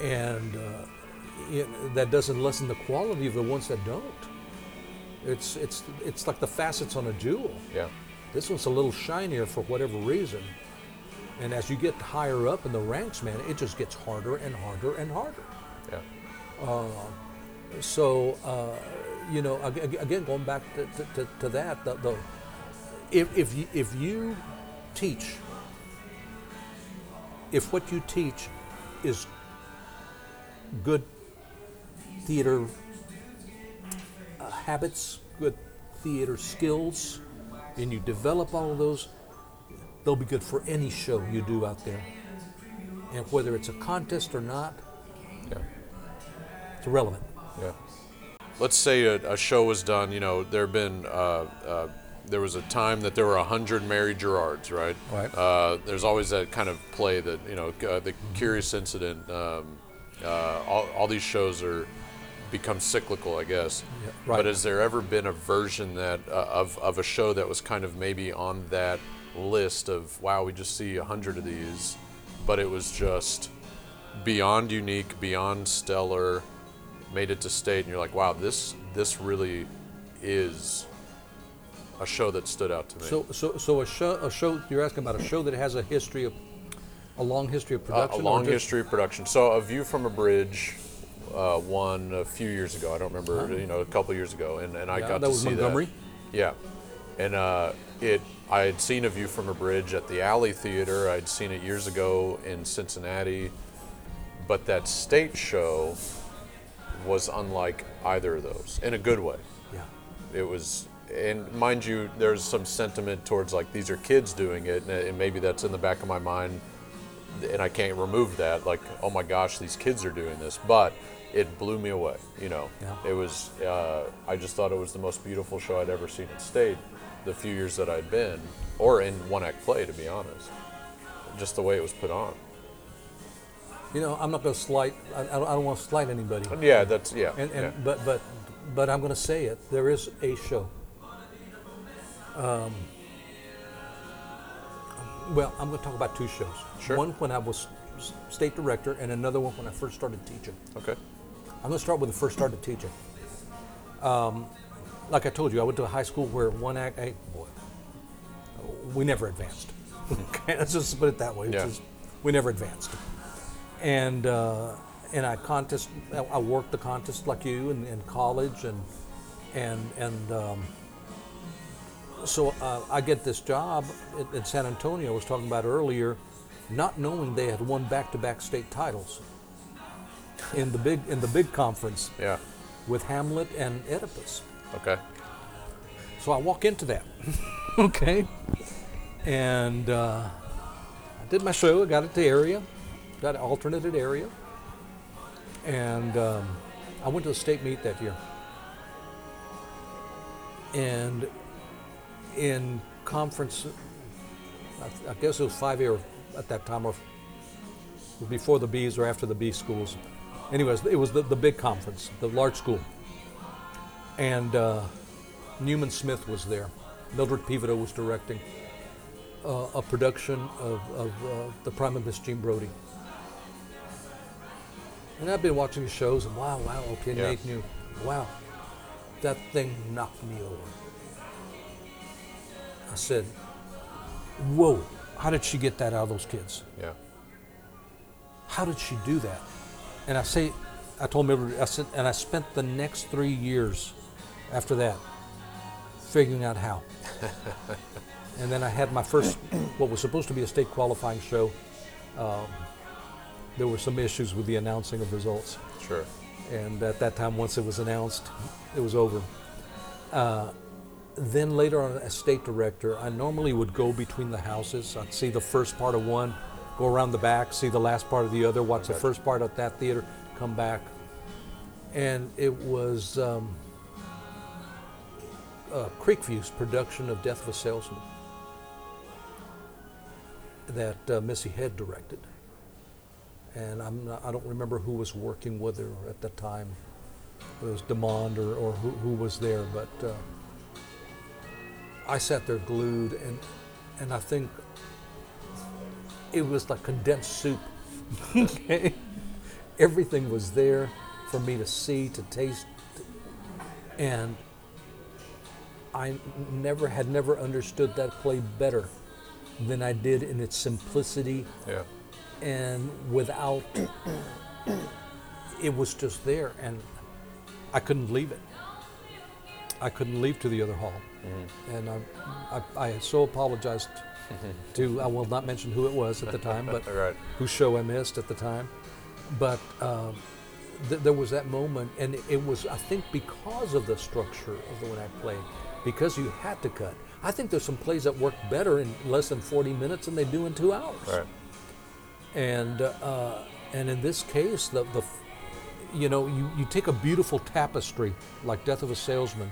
Speaker 6: And uh, it, that doesn't lessen the quality of the ones that don't. It's it's it's like the facets on a jewel.
Speaker 4: Yeah.
Speaker 6: This one's a little shinier for whatever reason. And as you get higher up in the ranks, man, it just gets harder and harder and harder.
Speaker 4: Yeah.
Speaker 6: So, uh, you know, ag- ag- again, going back to, to, to, to that, the, the, if, if, you, if you teach, if what you teach is good theater uh, habits, good theater skills, and you develop all of those, they'll be good for any show you do out there. And whether it's a contest or not,
Speaker 4: Yeah.
Speaker 6: it's irrelevant.
Speaker 4: Yeah. Let's say a, a show was done. You know, there have been. Uh, uh, there was a time that there were a hundred Mary Gerards, right?
Speaker 6: Right.
Speaker 4: Uh, there's always that kind of play that you know, uh, the Curious Incident. Um, uh, all, all these shows are become cyclical, I guess.
Speaker 6: Yeah, right.
Speaker 4: But has there ever been a version that uh, of of a show that was kind of maybe on that list of wow, we just see a hundred of these, but it was just beyond unique, beyond stellar, made it to state, and you're like, wow, this this really is a show that stood out to me.
Speaker 6: So, so, so a show, a show. You're asking about a show that has a history of, a long history of
Speaker 4: Uh,
Speaker 6: production.
Speaker 4: a long history of production. So, A View from a Bridge uh, won a few years ago. I don't remember, you know, a couple years ago, and, and I
Speaker 6: Yeah,
Speaker 4: got
Speaker 6: that
Speaker 4: to
Speaker 6: was
Speaker 4: see
Speaker 6: Montgomery?
Speaker 4: that. Yeah, and uh, it. I had seen A View from a Bridge at the Alley Theater. I'd seen it years ago in Cincinnati, but that state show was unlike either of those in a good way.
Speaker 6: Yeah.
Speaker 4: it was and mind you there's some sentiment towards like these are kids doing it and, and maybe that's in the back of my mind and i can't remove that like oh my gosh these kids are doing this but it blew me away. You know,
Speaker 6: Yeah.
Speaker 4: it was. Uh, I just thought it was the most beautiful show I'd ever seen in state. The few years that I'd been, or in one act play, to be honest, just the way it was put on.
Speaker 6: You know, I'm not going to slight. I, I don't, I don't want to slight anybody.
Speaker 4: Yeah, that's yeah.
Speaker 6: And, and
Speaker 4: yeah.
Speaker 6: but but but I'm going to say it. There is a show. Um, well, I'm going to talk about two shows.
Speaker 4: Sure.
Speaker 6: One when I was state director, and another one when I first started teaching.
Speaker 4: okay.
Speaker 6: I'm going to start with the first started teaching. Um, like I told you, I went to a high school where one act. Hey, boy, we never advanced. (laughs) okay, let's just put it that way.
Speaker 4: Yeah.
Speaker 6: just- we never advanced. And uh, and I contest. I worked the contest like you in, in college, and and and. Um, so uh, I get this job in, in San Antonio. I was talking about earlier, not knowing they had won back-to-back state titles in the big in the big conference
Speaker 4: Yeah.
Speaker 6: with Hamlet and Oedipus.
Speaker 4: Okay.
Speaker 6: So I walk into that, (laughs) okay, and uh, I did my show. I got it to area, an alternated area, and um, I went to the state meet that year. And in conference, I, I guess it was five year at that time, or before the B's or after the B schools. Anyways, it was the, the big conference, the large school. And uh, Newman Smith was there. Mildred Pivotal was directing uh, a production of, of uh, The Prime of Miss Jean Brodie. And I've been watching the shows, and wow, wow, okay,
Speaker 4: Yeah.
Speaker 6: Nate knew. Wow, that thing knocked me over. I said, whoa, how did she get that out of those kids?
Speaker 4: Yeah.
Speaker 6: How did she do that? And I say, I told Mildred, I said, and I spent the next three years after that figuring out how. (laughs) and then I had my first, what was supposed to be a state qualifying show. Um, there were some issues with the announcing of results.
Speaker 4: Sure.
Speaker 6: And at that time, once it was announced, it was over. Uh, then later on, as state director, I normally would go between the houses. I'd see the first part of one, go around the back, see the last part of the other, watch the first part of that theater, come back. And it was um, uh, Creekview's production of Death of a Salesman that uh, Missy Head directed. And I'm not, I don't remember who was working with her at the time. It was Demond or, or who, who was there, but uh, I sat there glued, and and I think it was like condensed soup. (laughs) okay, everything was there for me to see, to taste, and I never had never understood that play better than I did in its simplicity
Speaker 4: Yeah.
Speaker 6: And without it was just there and i couldn't leave it. I couldn't leave to the other hall. And I, I, I so apologized (laughs) to i will not mention who it was at the time but (laughs)
Speaker 4: Right.
Speaker 6: whose show i missed at the time. But um, th- there was that moment and it was i think because of the structure of the one I played, because you had to cut. I think there's some plays that work better in less than 40 minutes than they do in two hours.
Speaker 4: Right.
Speaker 6: And uh, and in this case, the the you know you, you take a beautiful tapestry like Death of a Salesman,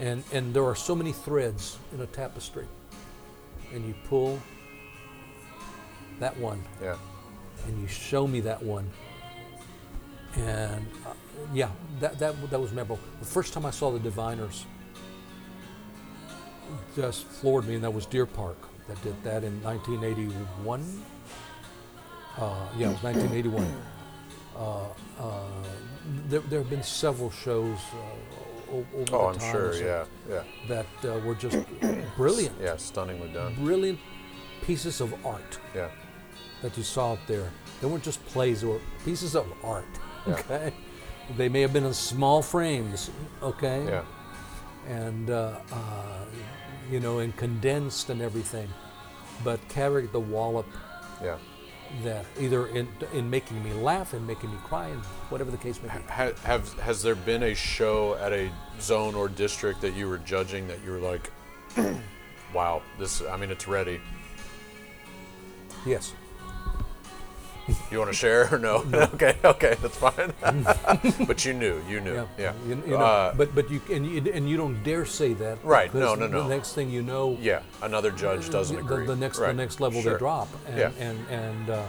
Speaker 6: and and there are so many threads in a tapestry, and you pull that one,
Speaker 4: Yeah.
Speaker 6: and you show me that one, and uh, yeah, that that that was memorable. The first time I saw the Diviners just floored me, and that was Deer Park that did that in 1981. Uh, yeah, it was 1981. Uh, uh, there, there have been several shows uh, over
Speaker 4: Oh,
Speaker 6: the
Speaker 4: I'm sure. Yeah. Yeah.
Speaker 6: that uh, were just (coughs) brilliant,
Speaker 4: Yeah. Stunningly done.
Speaker 6: brilliant pieces of art
Speaker 4: Yeah.
Speaker 6: that you saw up there. They weren't just plays; they were pieces of art.
Speaker 4: Yeah. (laughs)
Speaker 6: Okay, they may have been in small frames. Okay,
Speaker 4: Yeah.
Speaker 6: and uh, uh, you know, and condensed and everything, but carried the wallop
Speaker 4: Yeah.
Speaker 6: That either in in making me laugh and making me cry and whatever the case may be.
Speaker 4: Ha, have has there been a show at a zone or district that you were judging that you were like, (clears throat) wow, this? I mean, it's ready.
Speaker 6: Yes.
Speaker 4: You want to share or no? (laughs) okay, okay, that's fine. (laughs) but you knew, you knew, yeah.
Speaker 6: You, you know,
Speaker 4: Uh,
Speaker 6: but but you and you and you don't dare say that.
Speaker 4: Right, no, no, no.
Speaker 6: The next thing you know,
Speaker 4: yeah, another judge doesn't
Speaker 6: the,
Speaker 4: agree.
Speaker 6: the next
Speaker 4: Right,
Speaker 6: the next level
Speaker 4: sure.
Speaker 6: they drop, and
Speaker 4: Yeah.
Speaker 6: and and uh,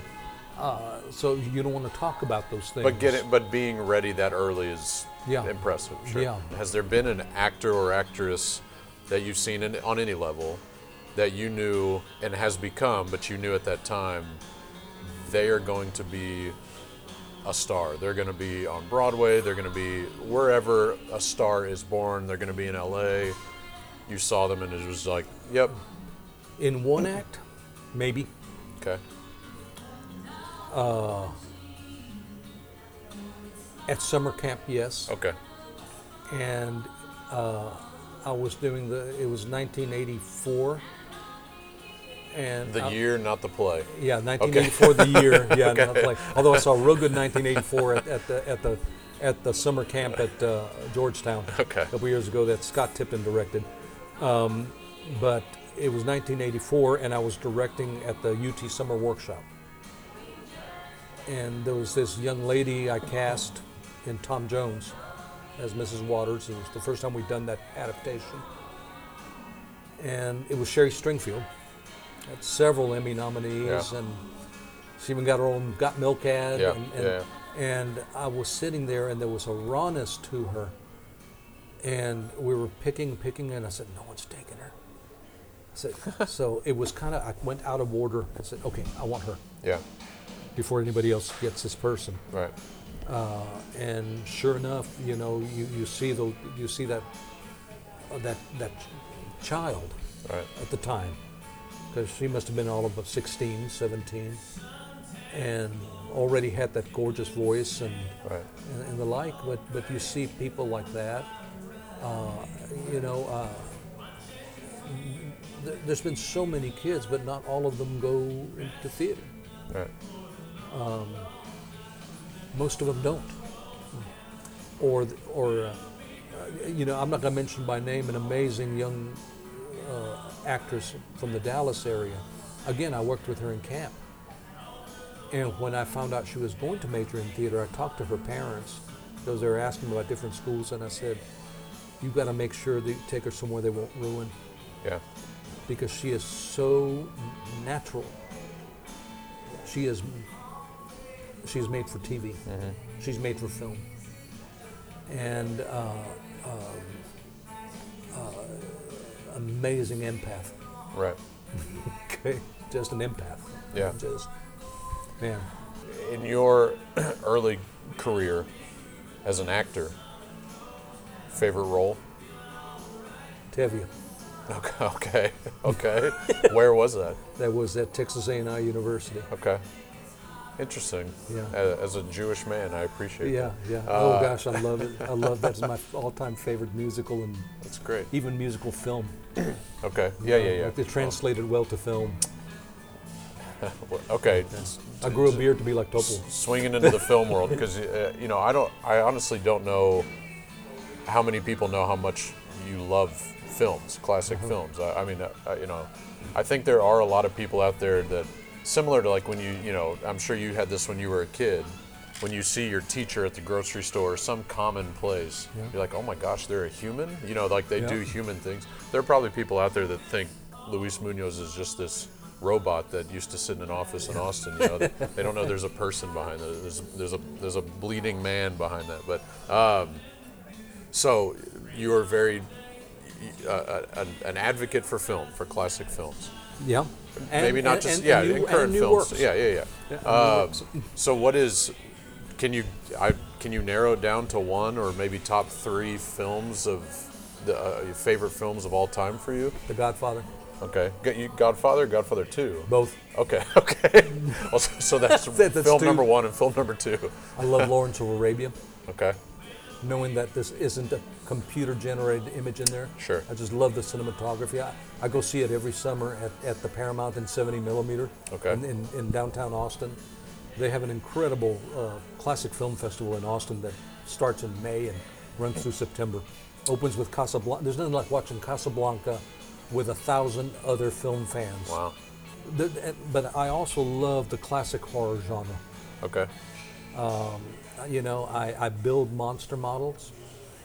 Speaker 6: uh, so you don't want to talk about those things.
Speaker 4: But get it, but being ready that early is
Speaker 6: Yeah.
Speaker 4: impressive. Sure.
Speaker 6: Yeah.
Speaker 4: Has there been an actor or actress that you've seen in, on any level that you knew and has become, but you knew at that time they are going to be a star. They're going to be on Broadway. They're going to be wherever a star is born. They're going to be in L.A. You saw them and it was like, yep,
Speaker 6: in one act, maybe
Speaker 4: okay,
Speaker 6: at summer camp, yes.
Speaker 4: okay,
Speaker 6: and uh, I was doing the. It was 1984, and
Speaker 4: the year, not the play.
Speaker 6: Yeah, 1984, the year. (laughs) Yeah,
Speaker 4: Okay.
Speaker 6: not like, although I saw a real good 1984 at, at the at the at the summer camp at uh, Georgetown
Speaker 4: Okay.
Speaker 6: a couple years ago that Scott Tippin directed. Um, but it was 1984, and I was directing at the UT Summer Workshop. And there was this young lady I cast in Tom Jones as Mrs. Waters. It was the first time we'd done that adaptation. And it was Sherry Stringfield. Had several Emmy nominees,
Speaker 4: Yeah.
Speaker 6: and she even got her own Got Milk ad.
Speaker 4: Yeah,
Speaker 6: and, and,
Speaker 4: yeah.
Speaker 6: and I was sitting there, and there was a rawness to her. And we were picking, picking, and I said, "No one's taking her." I said, (laughs) so it was kind of. I went out of order. I said, "Okay, I want her
Speaker 4: Yeah,
Speaker 6: before anybody else gets this person."
Speaker 4: right.
Speaker 6: Uh, and sure enough, you know, you, you see the you see that uh, that that child
Speaker 4: Right.
Speaker 6: at the time because she must have been all about 16, 17, and already had that gorgeous voice and
Speaker 4: Right.
Speaker 6: and, and the like. But but you see people like that, uh, you know. Uh, th- there's been so many kids, but not all of them go into theater.
Speaker 4: Right.
Speaker 6: Most of them don't. Or, or, uh, you know, I'm not going to mention by name an amazing young uh, actress from the Dallas area. Again, I worked with her in camp. And when I found out she was going to major in theater, I talked to her parents because they were asking about different schools, and I said, "You've got to make sure that you take her somewhere they won't ruin,
Speaker 4: Yeah.
Speaker 6: because she is so natural. She is. She's made for TV. She's made for film. And uh, um, uh, amazing empath.
Speaker 4: Right. (laughs)
Speaker 6: Okay, just an empath.
Speaker 4: Yeah.
Speaker 6: Just man.
Speaker 4: In your (clears throat) early career as an actor, favorite role?
Speaker 6: Tevye.
Speaker 4: Okay. (laughs) Okay. Okay. Where was that?
Speaker 6: That was at Texas A&I University.
Speaker 4: Okay. Interesting.
Speaker 6: Yeah.
Speaker 4: As a Jewish man, I appreciate
Speaker 6: Yeah,
Speaker 4: that.
Speaker 6: yeah.
Speaker 4: Uh,
Speaker 6: oh gosh, I love it. I love that's my all-time favorite musical and
Speaker 4: That's great.
Speaker 6: even musical film. (clears throat)
Speaker 4: Okay. Yeah, yeah, yeah.
Speaker 6: Like, They translated well to film. (laughs)
Speaker 4: Okay.
Speaker 6: I grew a beard to be like Topol.
Speaker 4: Swinging into the film world because uh, you know I don't. I honestly don't know how many people know how much you love films, classic
Speaker 6: Uh-huh.
Speaker 4: films. I, I mean, uh, uh, you know, I think there are a lot of people out there that similar to like when you, you know, I'm sure you had this when you were a kid. When you see your teacher at the grocery store, or some common place,
Speaker 6: Yeah.
Speaker 4: you're like, oh my gosh, they're a human. You know, like they
Speaker 6: Yeah.
Speaker 4: do human things. There are probably people out there that think Luis Munoz is just this robot that used to sit in an office in Austin. You know, they, (laughs) they don't know there's a person behind it. There's there's a there's a bleeding man behind that. But um, so you are very uh, an, an advocate for film, for classic films.
Speaker 6: Yeah. And-
Speaker 4: Maybe not
Speaker 6: and-
Speaker 4: just
Speaker 6: and-
Speaker 4: yeah,
Speaker 6: new-
Speaker 4: in current films.
Speaker 6: works.
Speaker 4: Yeah, yeah, yeah.
Speaker 6: Yeah, and new works.
Speaker 4: so what is? Can you I can you narrow it down to one or maybe top three films of the uh, your favorite films of all time for you?
Speaker 6: The Godfather.
Speaker 4: Okay, you Godfather, Godfather Two.
Speaker 6: Both.
Speaker 4: Okay, (laughs) okay. Also, so that's, (laughs)
Speaker 6: that's
Speaker 4: film
Speaker 6: two.
Speaker 4: number one and film number two.
Speaker 6: I love Lawrence of Arabia.
Speaker 4: Okay,
Speaker 6: knowing that this isn't a computer generated image in there.
Speaker 4: Sure.
Speaker 6: I just love the cinematography. I, I go see it every summer at, at the Paramount in 70 millimeter
Speaker 4: Okay.
Speaker 6: in, in, in downtown Austin. They have an incredible uh, classic film festival in Austin that starts in May and runs through September. Opens with Casablanca. There's nothing like watching Casablanca with a thousand other film fans.
Speaker 4: wow.
Speaker 6: The- but I also love the classic horror genre.
Speaker 4: Okay.
Speaker 6: You know, I, I build monster models.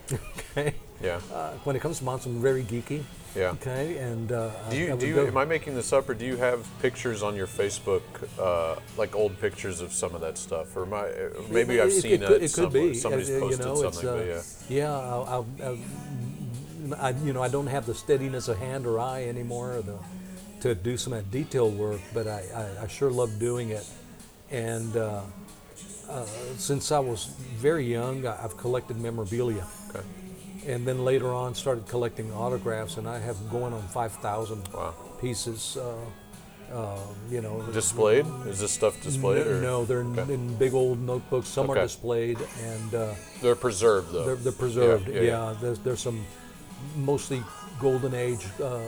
Speaker 6: (laughs) okay.
Speaker 4: Yeah.
Speaker 6: Uh, when it comes to monsters, I'm very geeky.
Speaker 4: Yeah.
Speaker 6: Okay. And uh,
Speaker 4: Do
Speaker 6: I- I
Speaker 4: you, do you,
Speaker 6: go-
Speaker 4: am I making this up, or do you have pictures on your Facebook, uh, like old pictures of some of that stuff? Or I, uh, maybe I've
Speaker 6: It- it
Speaker 4: seen
Speaker 6: could-
Speaker 4: it,
Speaker 6: it
Speaker 4: some-
Speaker 6: could be.
Speaker 4: somebody's
Speaker 6: Uh, you
Speaker 4: posted
Speaker 6: know, it's,
Speaker 4: something, but
Speaker 6: uh,
Speaker 4: yeah.
Speaker 6: Yeah, I'll, I'll, I'll, I, you know, I don't have the steadiness of hand or eye anymore or the, to do some of that detail work, but I, I, I sure love doing it. And uh, since I was very young, I've collected memorabilia.
Speaker 4: Okay.
Speaker 6: And then later on, started collecting autographs, and I have going on 5,000
Speaker 4: Wow.
Speaker 6: pieces. Uh, uh, you know,
Speaker 4: Displayed? Is this stuff displayed?
Speaker 6: No,
Speaker 4: or?
Speaker 6: no, they're
Speaker 4: Okay.
Speaker 6: in big old notebooks. Some
Speaker 4: Okay.
Speaker 6: are displayed, and uh,
Speaker 4: They're preserved though.
Speaker 6: they're, they're preserved.
Speaker 4: Yeah,
Speaker 6: Yeah,
Speaker 4: yeah, yeah.
Speaker 6: There's, there's some mostly golden age. Uh,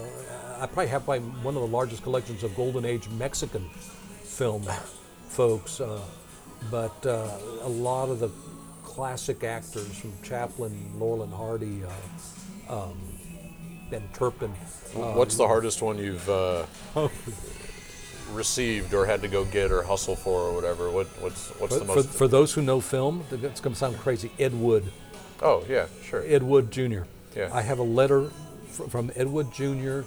Speaker 6: I probably have probably one of the largest collections of golden age Mexican film folks, uh, but uh, a lot of the classic actors from Chaplin, Laurel and Hardy, uh, um, Ben Turpin. Uh,
Speaker 4: What's the hardest one you've uh, received or had to go get or hustle for or whatever? What, what's what's
Speaker 6: for,
Speaker 4: the
Speaker 6: for,
Speaker 4: most?
Speaker 6: for those who know film, it's going to sound crazy. Ed Wood.
Speaker 4: oh yeah, sure.
Speaker 6: Ed Wood Jr.
Speaker 4: Yeah.
Speaker 6: I have a letter fr- from Ed Wood Jr.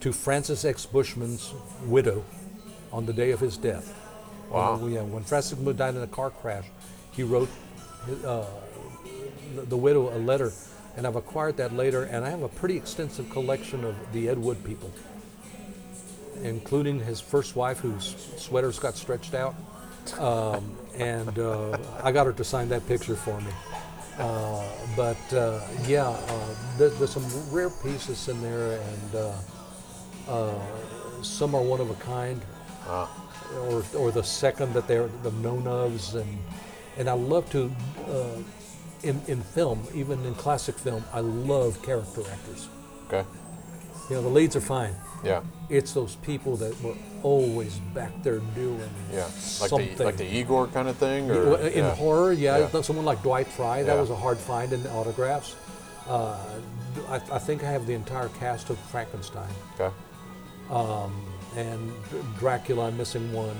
Speaker 6: to Francis X. Bushman's widow on the day of his death.
Speaker 4: Wow.
Speaker 6: When, yeah, when Francis Bush died in a car crash, he wrote uh, the, the widow a letter, and I've acquired that later, and I have a pretty extensive collection of the Ed Wood people, including his first wife, whose sweaters got stretched out, um, and uh, I got her to sign that picture for me. Uh, but uh, yeah, uh, there, there's some rare pieces in there, and uh, uh, some are one of a kind, or, or the second that they're the known ofs, and and I love to uh, in in film, even in classic film, I love character actors.
Speaker 4: Okay.
Speaker 6: You know, the leads are fine.
Speaker 4: Yeah.
Speaker 6: It's those people that were always back there doing
Speaker 4: Yeah. Like
Speaker 6: something.
Speaker 4: the like the Igor kind of thing, or
Speaker 6: in
Speaker 4: yeah.
Speaker 6: horror, yeah,
Speaker 4: Yeah.
Speaker 6: someone like Dwight Frye, that
Speaker 4: Yeah.
Speaker 6: was a hard find in autographs. Uh, I, I think I have the entire cast of Frankenstein
Speaker 4: Okay.
Speaker 6: And Dracula. I'm missing one.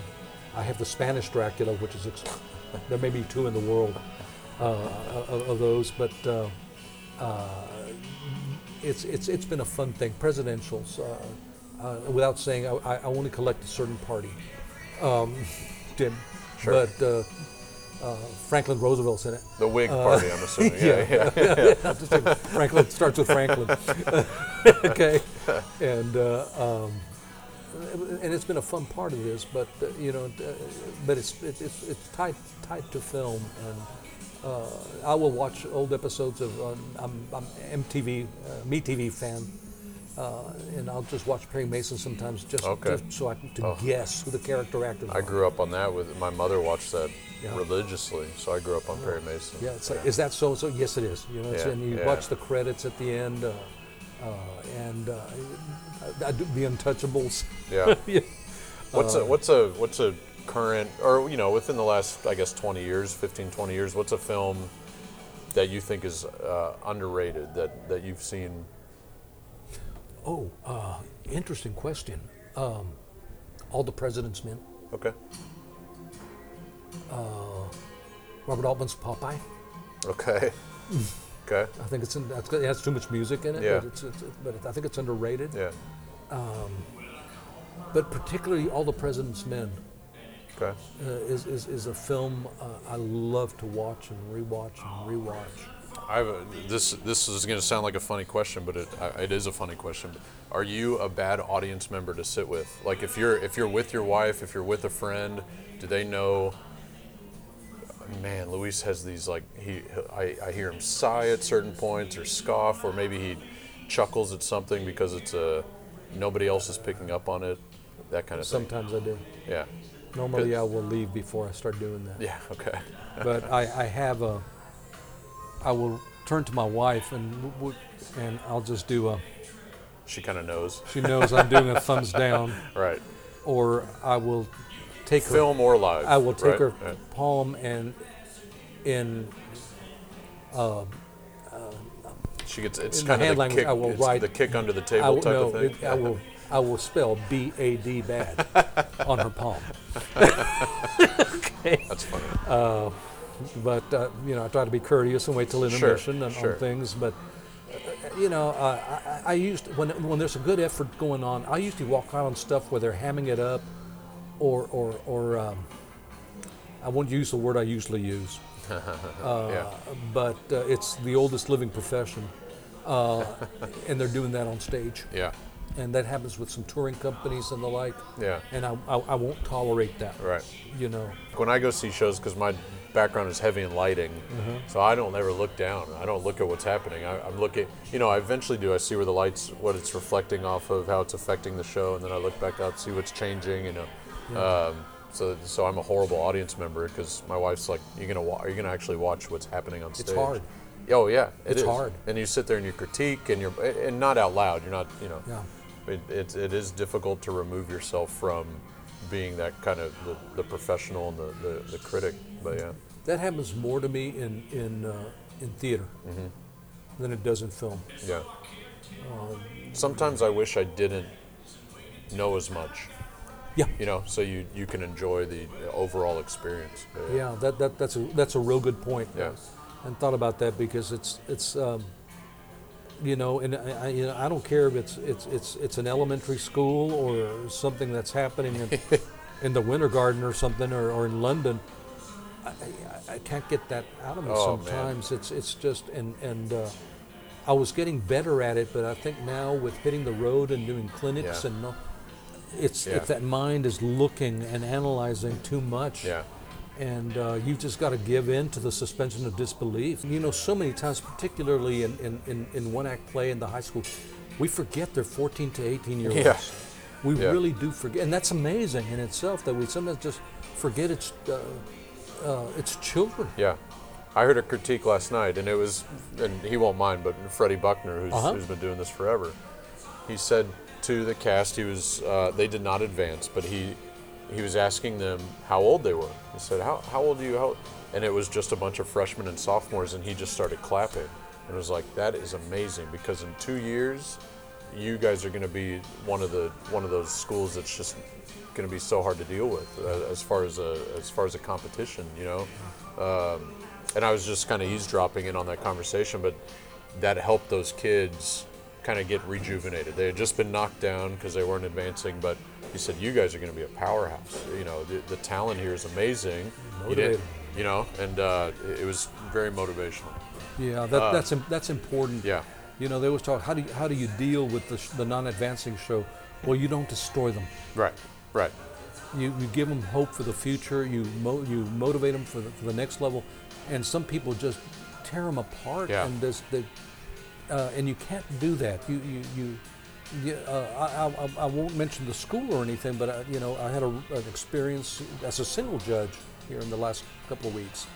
Speaker 6: I have the Spanish Dracula, which is ex- there may be two in the world uh, of, of those, but uh, uh, it's it's it's been a fun thing. Presidentials, uh, uh, without saying, I, I only collect a certain party. Um, Tim,
Speaker 4: Sure.
Speaker 6: but uh, uh, Franklin Roosevelt's in it.
Speaker 4: The Whig Party, I'm assuming. Yeah. (laughs) Yeah. (laughs)
Speaker 6: Just like Franklin starts with Franklin. (laughs) okay, and uh, um, and it's been a fun part of this, but uh, you know, uh, but it's it, it's it's tied tied to film, and uh, I will watch old episodes of um, I'm, I'm MTV uh, Me TV fan. Uh, and I'll just watch Perry Mason sometimes, just,
Speaker 4: Okay.
Speaker 6: just so I can to
Speaker 4: Oh.
Speaker 6: guess who the character actors
Speaker 4: I
Speaker 6: are.
Speaker 4: grew up on that with my mother watched that
Speaker 6: Yeah.
Speaker 4: religiously, so I grew up on Perry Mason.
Speaker 6: Yeah, it's like, is that so? So yes, it is. You know, it's,
Speaker 4: Yeah,
Speaker 6: and you
Speaker 4: yeah.
Speaker 6: watch the credits at the end, uh, uh, and uh, I, I do the Untouchables.
Speaker 4: Yeah. (laughs)
Speaker 6: yeah.
Speaker 4: What's a what's a what's a current or you know within the last I guess 20 years, 15 20 years, what's a film that you think is uh, underrated that that you've seen?
Speaker 6: Oh, uh, interesting question. Um, All the President's Men.
Speaker 4: Okay.
Speaker 6: Robert Altman's Popeye.
Speaker 4: Okay. (laughs) okay.
Speaker 6: I think it's in, it has too much music in it,
Speaker 4: Yeah.
Speaker 6: but, it's, it's, but I think it's underrated.
Speaker 4: Yeah.
Speaker 6: But particularly All the President's Men
Speaker 4: Okay.
Speaker 6: uh, is, is, is a film uh, I love to watch and rewatch and rewatch.
Speaker 4: I have a, this. This is going to sound like a funny question, but it it is a funny question. Are you a bad audience member to sit with? Like if you're if you're with your wife, if you're with a friend, do they know? Man, Luis has these like he. I, I hear him sigh at certain points or scoff, or maybe he chuckles at something because it's a nobody else is picking up on it. That kind of thing.
Speaker 6: Sometimes I do.
Speaker 4: Yeah.
Speaker 6: Normally I will leave before I start doing that.
Speaker 4: Yeah. Okay. (laughs)
Speaker 6: but I, I have a. I will turn to my wife and and I'll just do a.
Speaker 4: She kind of knows.
Speaker 6: She knows I'm doing a thumbs (laughs) down,
Speaker 4: Right.
Speaker 6: or I will take her.
Speaker 4: Film or live.
Speaker 6: I will take
Speaker 4: right?
Speaker 6: her
Speaker 4: Yeah.
Speaker 6: palm and in
Speaker 4: She gets it's
Speaker 6: In
Speaker 4: kind
Speaker 6: the
Speaker 4: of the
Speaker 6: language,
Speaker 4: kick,
Speaker 6: I will write-
Speaker 4: the kick under the
Speaker 6: I
Speaker 4: table
Speaker 6: will,
Speaker 4: type
Speaker 6: no,
Speaker 4: of thing.
Speaker 6: it- I will I will spell B A D bad (laughs) on her palm. okay.
Speaker 4: That's funny.
Speaker 6: but uh, you know, I try to be courteous and wait till
Speaker 4: Sure,
Speaker 6: intermission and
Speaker 4: sure.
Speaker 6: on things. But uh, you know, uh, I, I used when when there's a good effort going on, I usually walk out on stuff where they're hamming it up, or or or um, I won't use the word I usually use, (laughs)
Speaker 4: yeah.
Speaker 6: but uh, it's the oldest living profession, uh, and they're doing that on stage.
Speaker 4: Yeah.
Speaker 6: and that happens with some touring companies and the like.
Speaker 4: Yeah.
Speaker 6: And I, I, I won't tolerate that.
Speaker 4: Right.
Speaker 6: You know.
Speaker 4: When I go see shows, because my background is heavy in lighting,
Speaker 6: Mm-hmm.
Speaker 4: so I don't ever look down. I don't look at what's happening. I, I'm looking, you know, I eventually do. I see where the lights, what it's reflecting off of, how it's affecting the show, and then I look back up, see what's changing, you know. Um, so, so I'm a horrible audience member because my wife's like, "You're gonna, wa- are you gonna actually watch what's happening on stage?"
Speaker 6: It's hard.
Speaker 4: Oh yeah, it
Speaker 6: It's
Speaker 4: is.
Speaker 6: hard.
Speaker 4: And you sit there and you critique, and you're, and not out loud. You're not, you know.
Speaker 6: Yeah.
Speaker 4: It, it, it is difficult to remove yourself from being that kind of the, the professional and the, the, the critic. But yeah,
Speaker 6: That happens more to me in in uh, in theater
Speaker 4: Mm-hmm.
Speaker 6: than it does in film.
Speaker 4: yeah. Sometimes I wish I didn't know as much,
Speaker 6: Yeah.
Speaker 4: you know, so you, you can enjoy the overall experience. Yeah.
Speaker 6: Yeah, that, that that's a that's a real good point.
Speaker 4: Yeah.
Speaker 6: And thought about that because it's it's um, you know, and I, you know, I don't care if it's it's it's it's an elementary school or something that's happening in, (laughs) in the Winter Garden or something or, or in London. I, I, I can't get that out of me
Speaker 4: Oh, man.
Speaker 6: sometimes. It's it's just and and uh, I was getting better at it, but I think now with hitting the road and doing clinics
Speaker 4: Yeah.
Speaker 6: and no, it's
Speaker 4: Yeah.
Speaker 6: if that mind is looking and analyzing too much
Speaker 4: Yeah.
Speaker 6: and uh, you just got to give in to the suspension of disbelief. You know, so many times, particularly in, in, in, in one act play in the high school, we forget they're 14 to 18 year olds.
Speaker 4: Yeah.
Speaker 6: We
Speaker 4: Yeah.
Speaker 6: really do forget, and that's amazing in itself that we sometimes just forget it's uh, uh, it's children.
Speaker 4: Yeah. I heard a critique last night, and it was, and he won't mind, but Freddie Buckner, who's,
Speaker 6: Uh-huh.
Speaker 4: who's been doing this forever, he said to the cast, he was, uh, they did not advance, but he, he was asking them how old they were. He said, "How, how old are you?" How? And it was just a bunch of freshmen and sophomores, and he just started clapping, and was like, "That is amazing," because in two years, you guys are going to be one of the one of those schools that's just going to be so hard to deal with uh, as far as a as far as a competition, you know. Um, and I was just kind of eavesdropping in on that conversation, but that helped those kids kind of get rejuvenated. They had just been knocked down because they weren't advancing, but he said, "You guys are going to be a powerhouse. You know, the, the talent here is amazing. You, didn't-
Speaker 6: Motivated.
Speaker 4: you know, and uh, it, was very motivational.
Speaker 6: Yeah, that, that's im- that's important.
Speaker 4: Uh, Yeah.
Speaker 6: You know, they always talk how do you, how do you deal with the, sh- the non-advancing show? Well, you don't destroy them.
Speaker 4: Right, right.
Speaker 6: You, you give them hope for the future. You mo- you motivate them for the, for the next level, and some people just tear them apart.
Speaker 4: Yeah.
Speaker 6: And this, they, uh, and you can't do that. You you you. you uh, I, I, I won't mention the school or anything, but I, you know I had a, an experience as a single judge here in the last couple of weeks,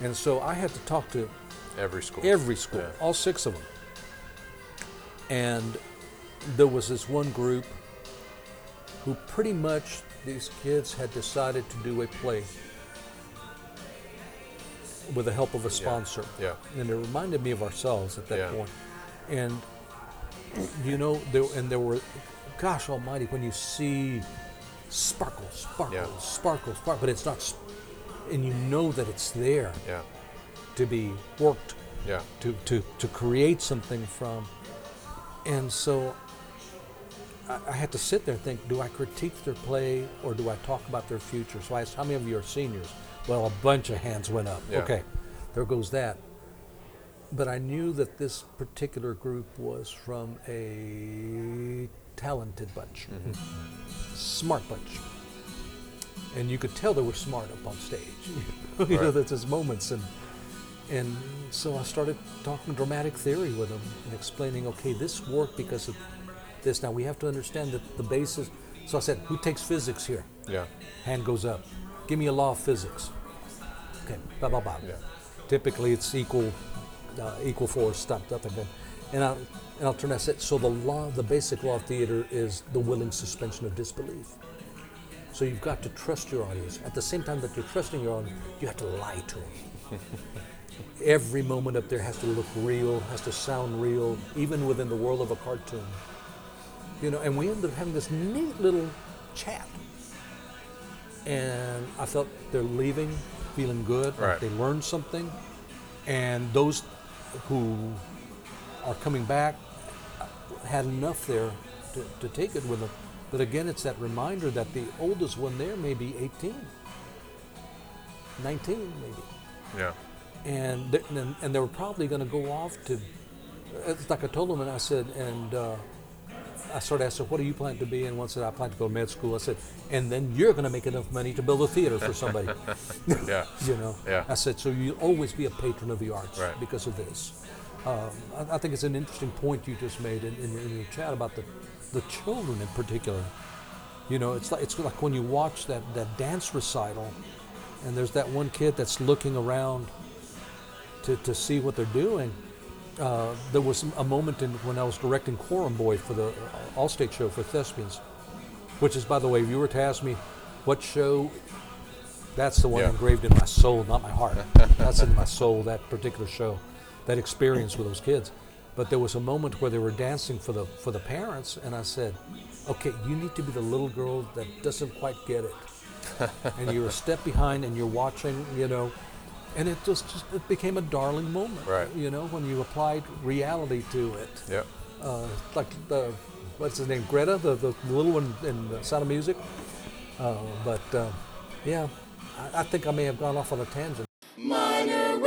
Speaker 6: and so I had to talk to
Speaker 4: Every school.
Speaker 6: every school,
Speaker 4: Yeah.
Speaker 6: all six of them. And there was this one group who pretty much these kids had decided to do a play with the help of a sponsor.
Speaker 4: Yeah.
Speaker 6: And it reminded me of ourselves at that
Speaker 4: Yeah.
Speaker 6: point. And you know, there and there were gosh almighty, when you see sparkle, sparkle,
Speaker 4: Yeah.
Speaker 6: sparkle, sparkle, but it's not and you know that it's there
Speaker 4: Yeah,
Speaker 6: to be worked
Speaker 4: yeah,
Speaker 6: to, to, to create something from. And so I, I had to sit there and think, do I critique their play or do I talk about their future? So I asked, how many of you are seniors? Well, a bunch of hands went up.
Speaker 4: Yeah.
Speaker 6: Okay, there goes that. But I knew that this particular group was from a talented bunch, mm-hmm. smart bunch. And you could tell they were smart up on stage. (laughs) you know,
Speaker 4: Right.
Speaker 6: that's his moments. And and so I started talking dramatic theory with them and explaining, okay, this worked because of this. Now we have to understand that the basis. So I said, who takes physics here?
Speaker 4: yeah,
Speaker 6: Hand goes up. Give me a law of physics. Okay, blah blah blah.
Speaker 4: Yeah.
Speaker 6: Typically, it's equal, uh, equal force, stop, up and then, and I'll turn. I said, so the law, the basic law of theater is the willing suspension of disbelief. So you've got to trust your audience. At the same time that you're trusting your audience, you have to lie to them. (laughs) Every moment up there has to look real, has to sound real, even within the world of a cartoon. You know, and we end up having this neat little chat. And I felt they're leaving feeling good, like they learned something, and those who are coming back had enough there to, to take it with them. But again, it's that reminder that the oldest one there may be 18, 19 maybe
Speaker 4: Yeah.
Speaker 6: and and, and they were probably going to go off to. It's like I told them, and I said, and uh, I started asking, "What do you plan to be?" And one said, "I plan to go to med school." I said, "And then you're going to make enough money to build a theater for somebody." (laughs)
Speaker 4: Yeah. (laughs)
Speaker 6: you know.
Speaker 4: Yeah.
Speaker 6: I said, "So you'll always be a patron of the arts
Speaker 4: Right.
Speaker 6: because of this." Um, I, I think it's an interesting point you just made in, in, your, in your chat about the the children in particular. You know, it's like it's like when you watch that that dance recital, and there's that one kid that's looking around to, to see what they're doing. Uh, there was a moment in when I was directing Quorum Boy for the Allstate show for Thespians, which is, by the way, if you were to ask me what show, that's the one
Speaker 4: Yeah.
Speaker 6: engraved in my soul, not my heart. (laughs) that's in my soul, that particular show, that experience with those kids. But there was a moment where they were dancing for the for the parents, and I said, "Okay, you need to be the little girl that doesn't quite get it." (laughs) and you're a step behind and you're watching, you know, and it just, just it became a darling moment,
Speaker 4: Right.
Speaker 6: You know, when you applied reality to it,
Speaker 4: Yep.
Speaker 6: uh, like the what's his name, Greta, the, the little one in the Sound of Music. Uh, but uh, yeah, I, I think I may have gone off on a tangent.
Speaker 3: Minor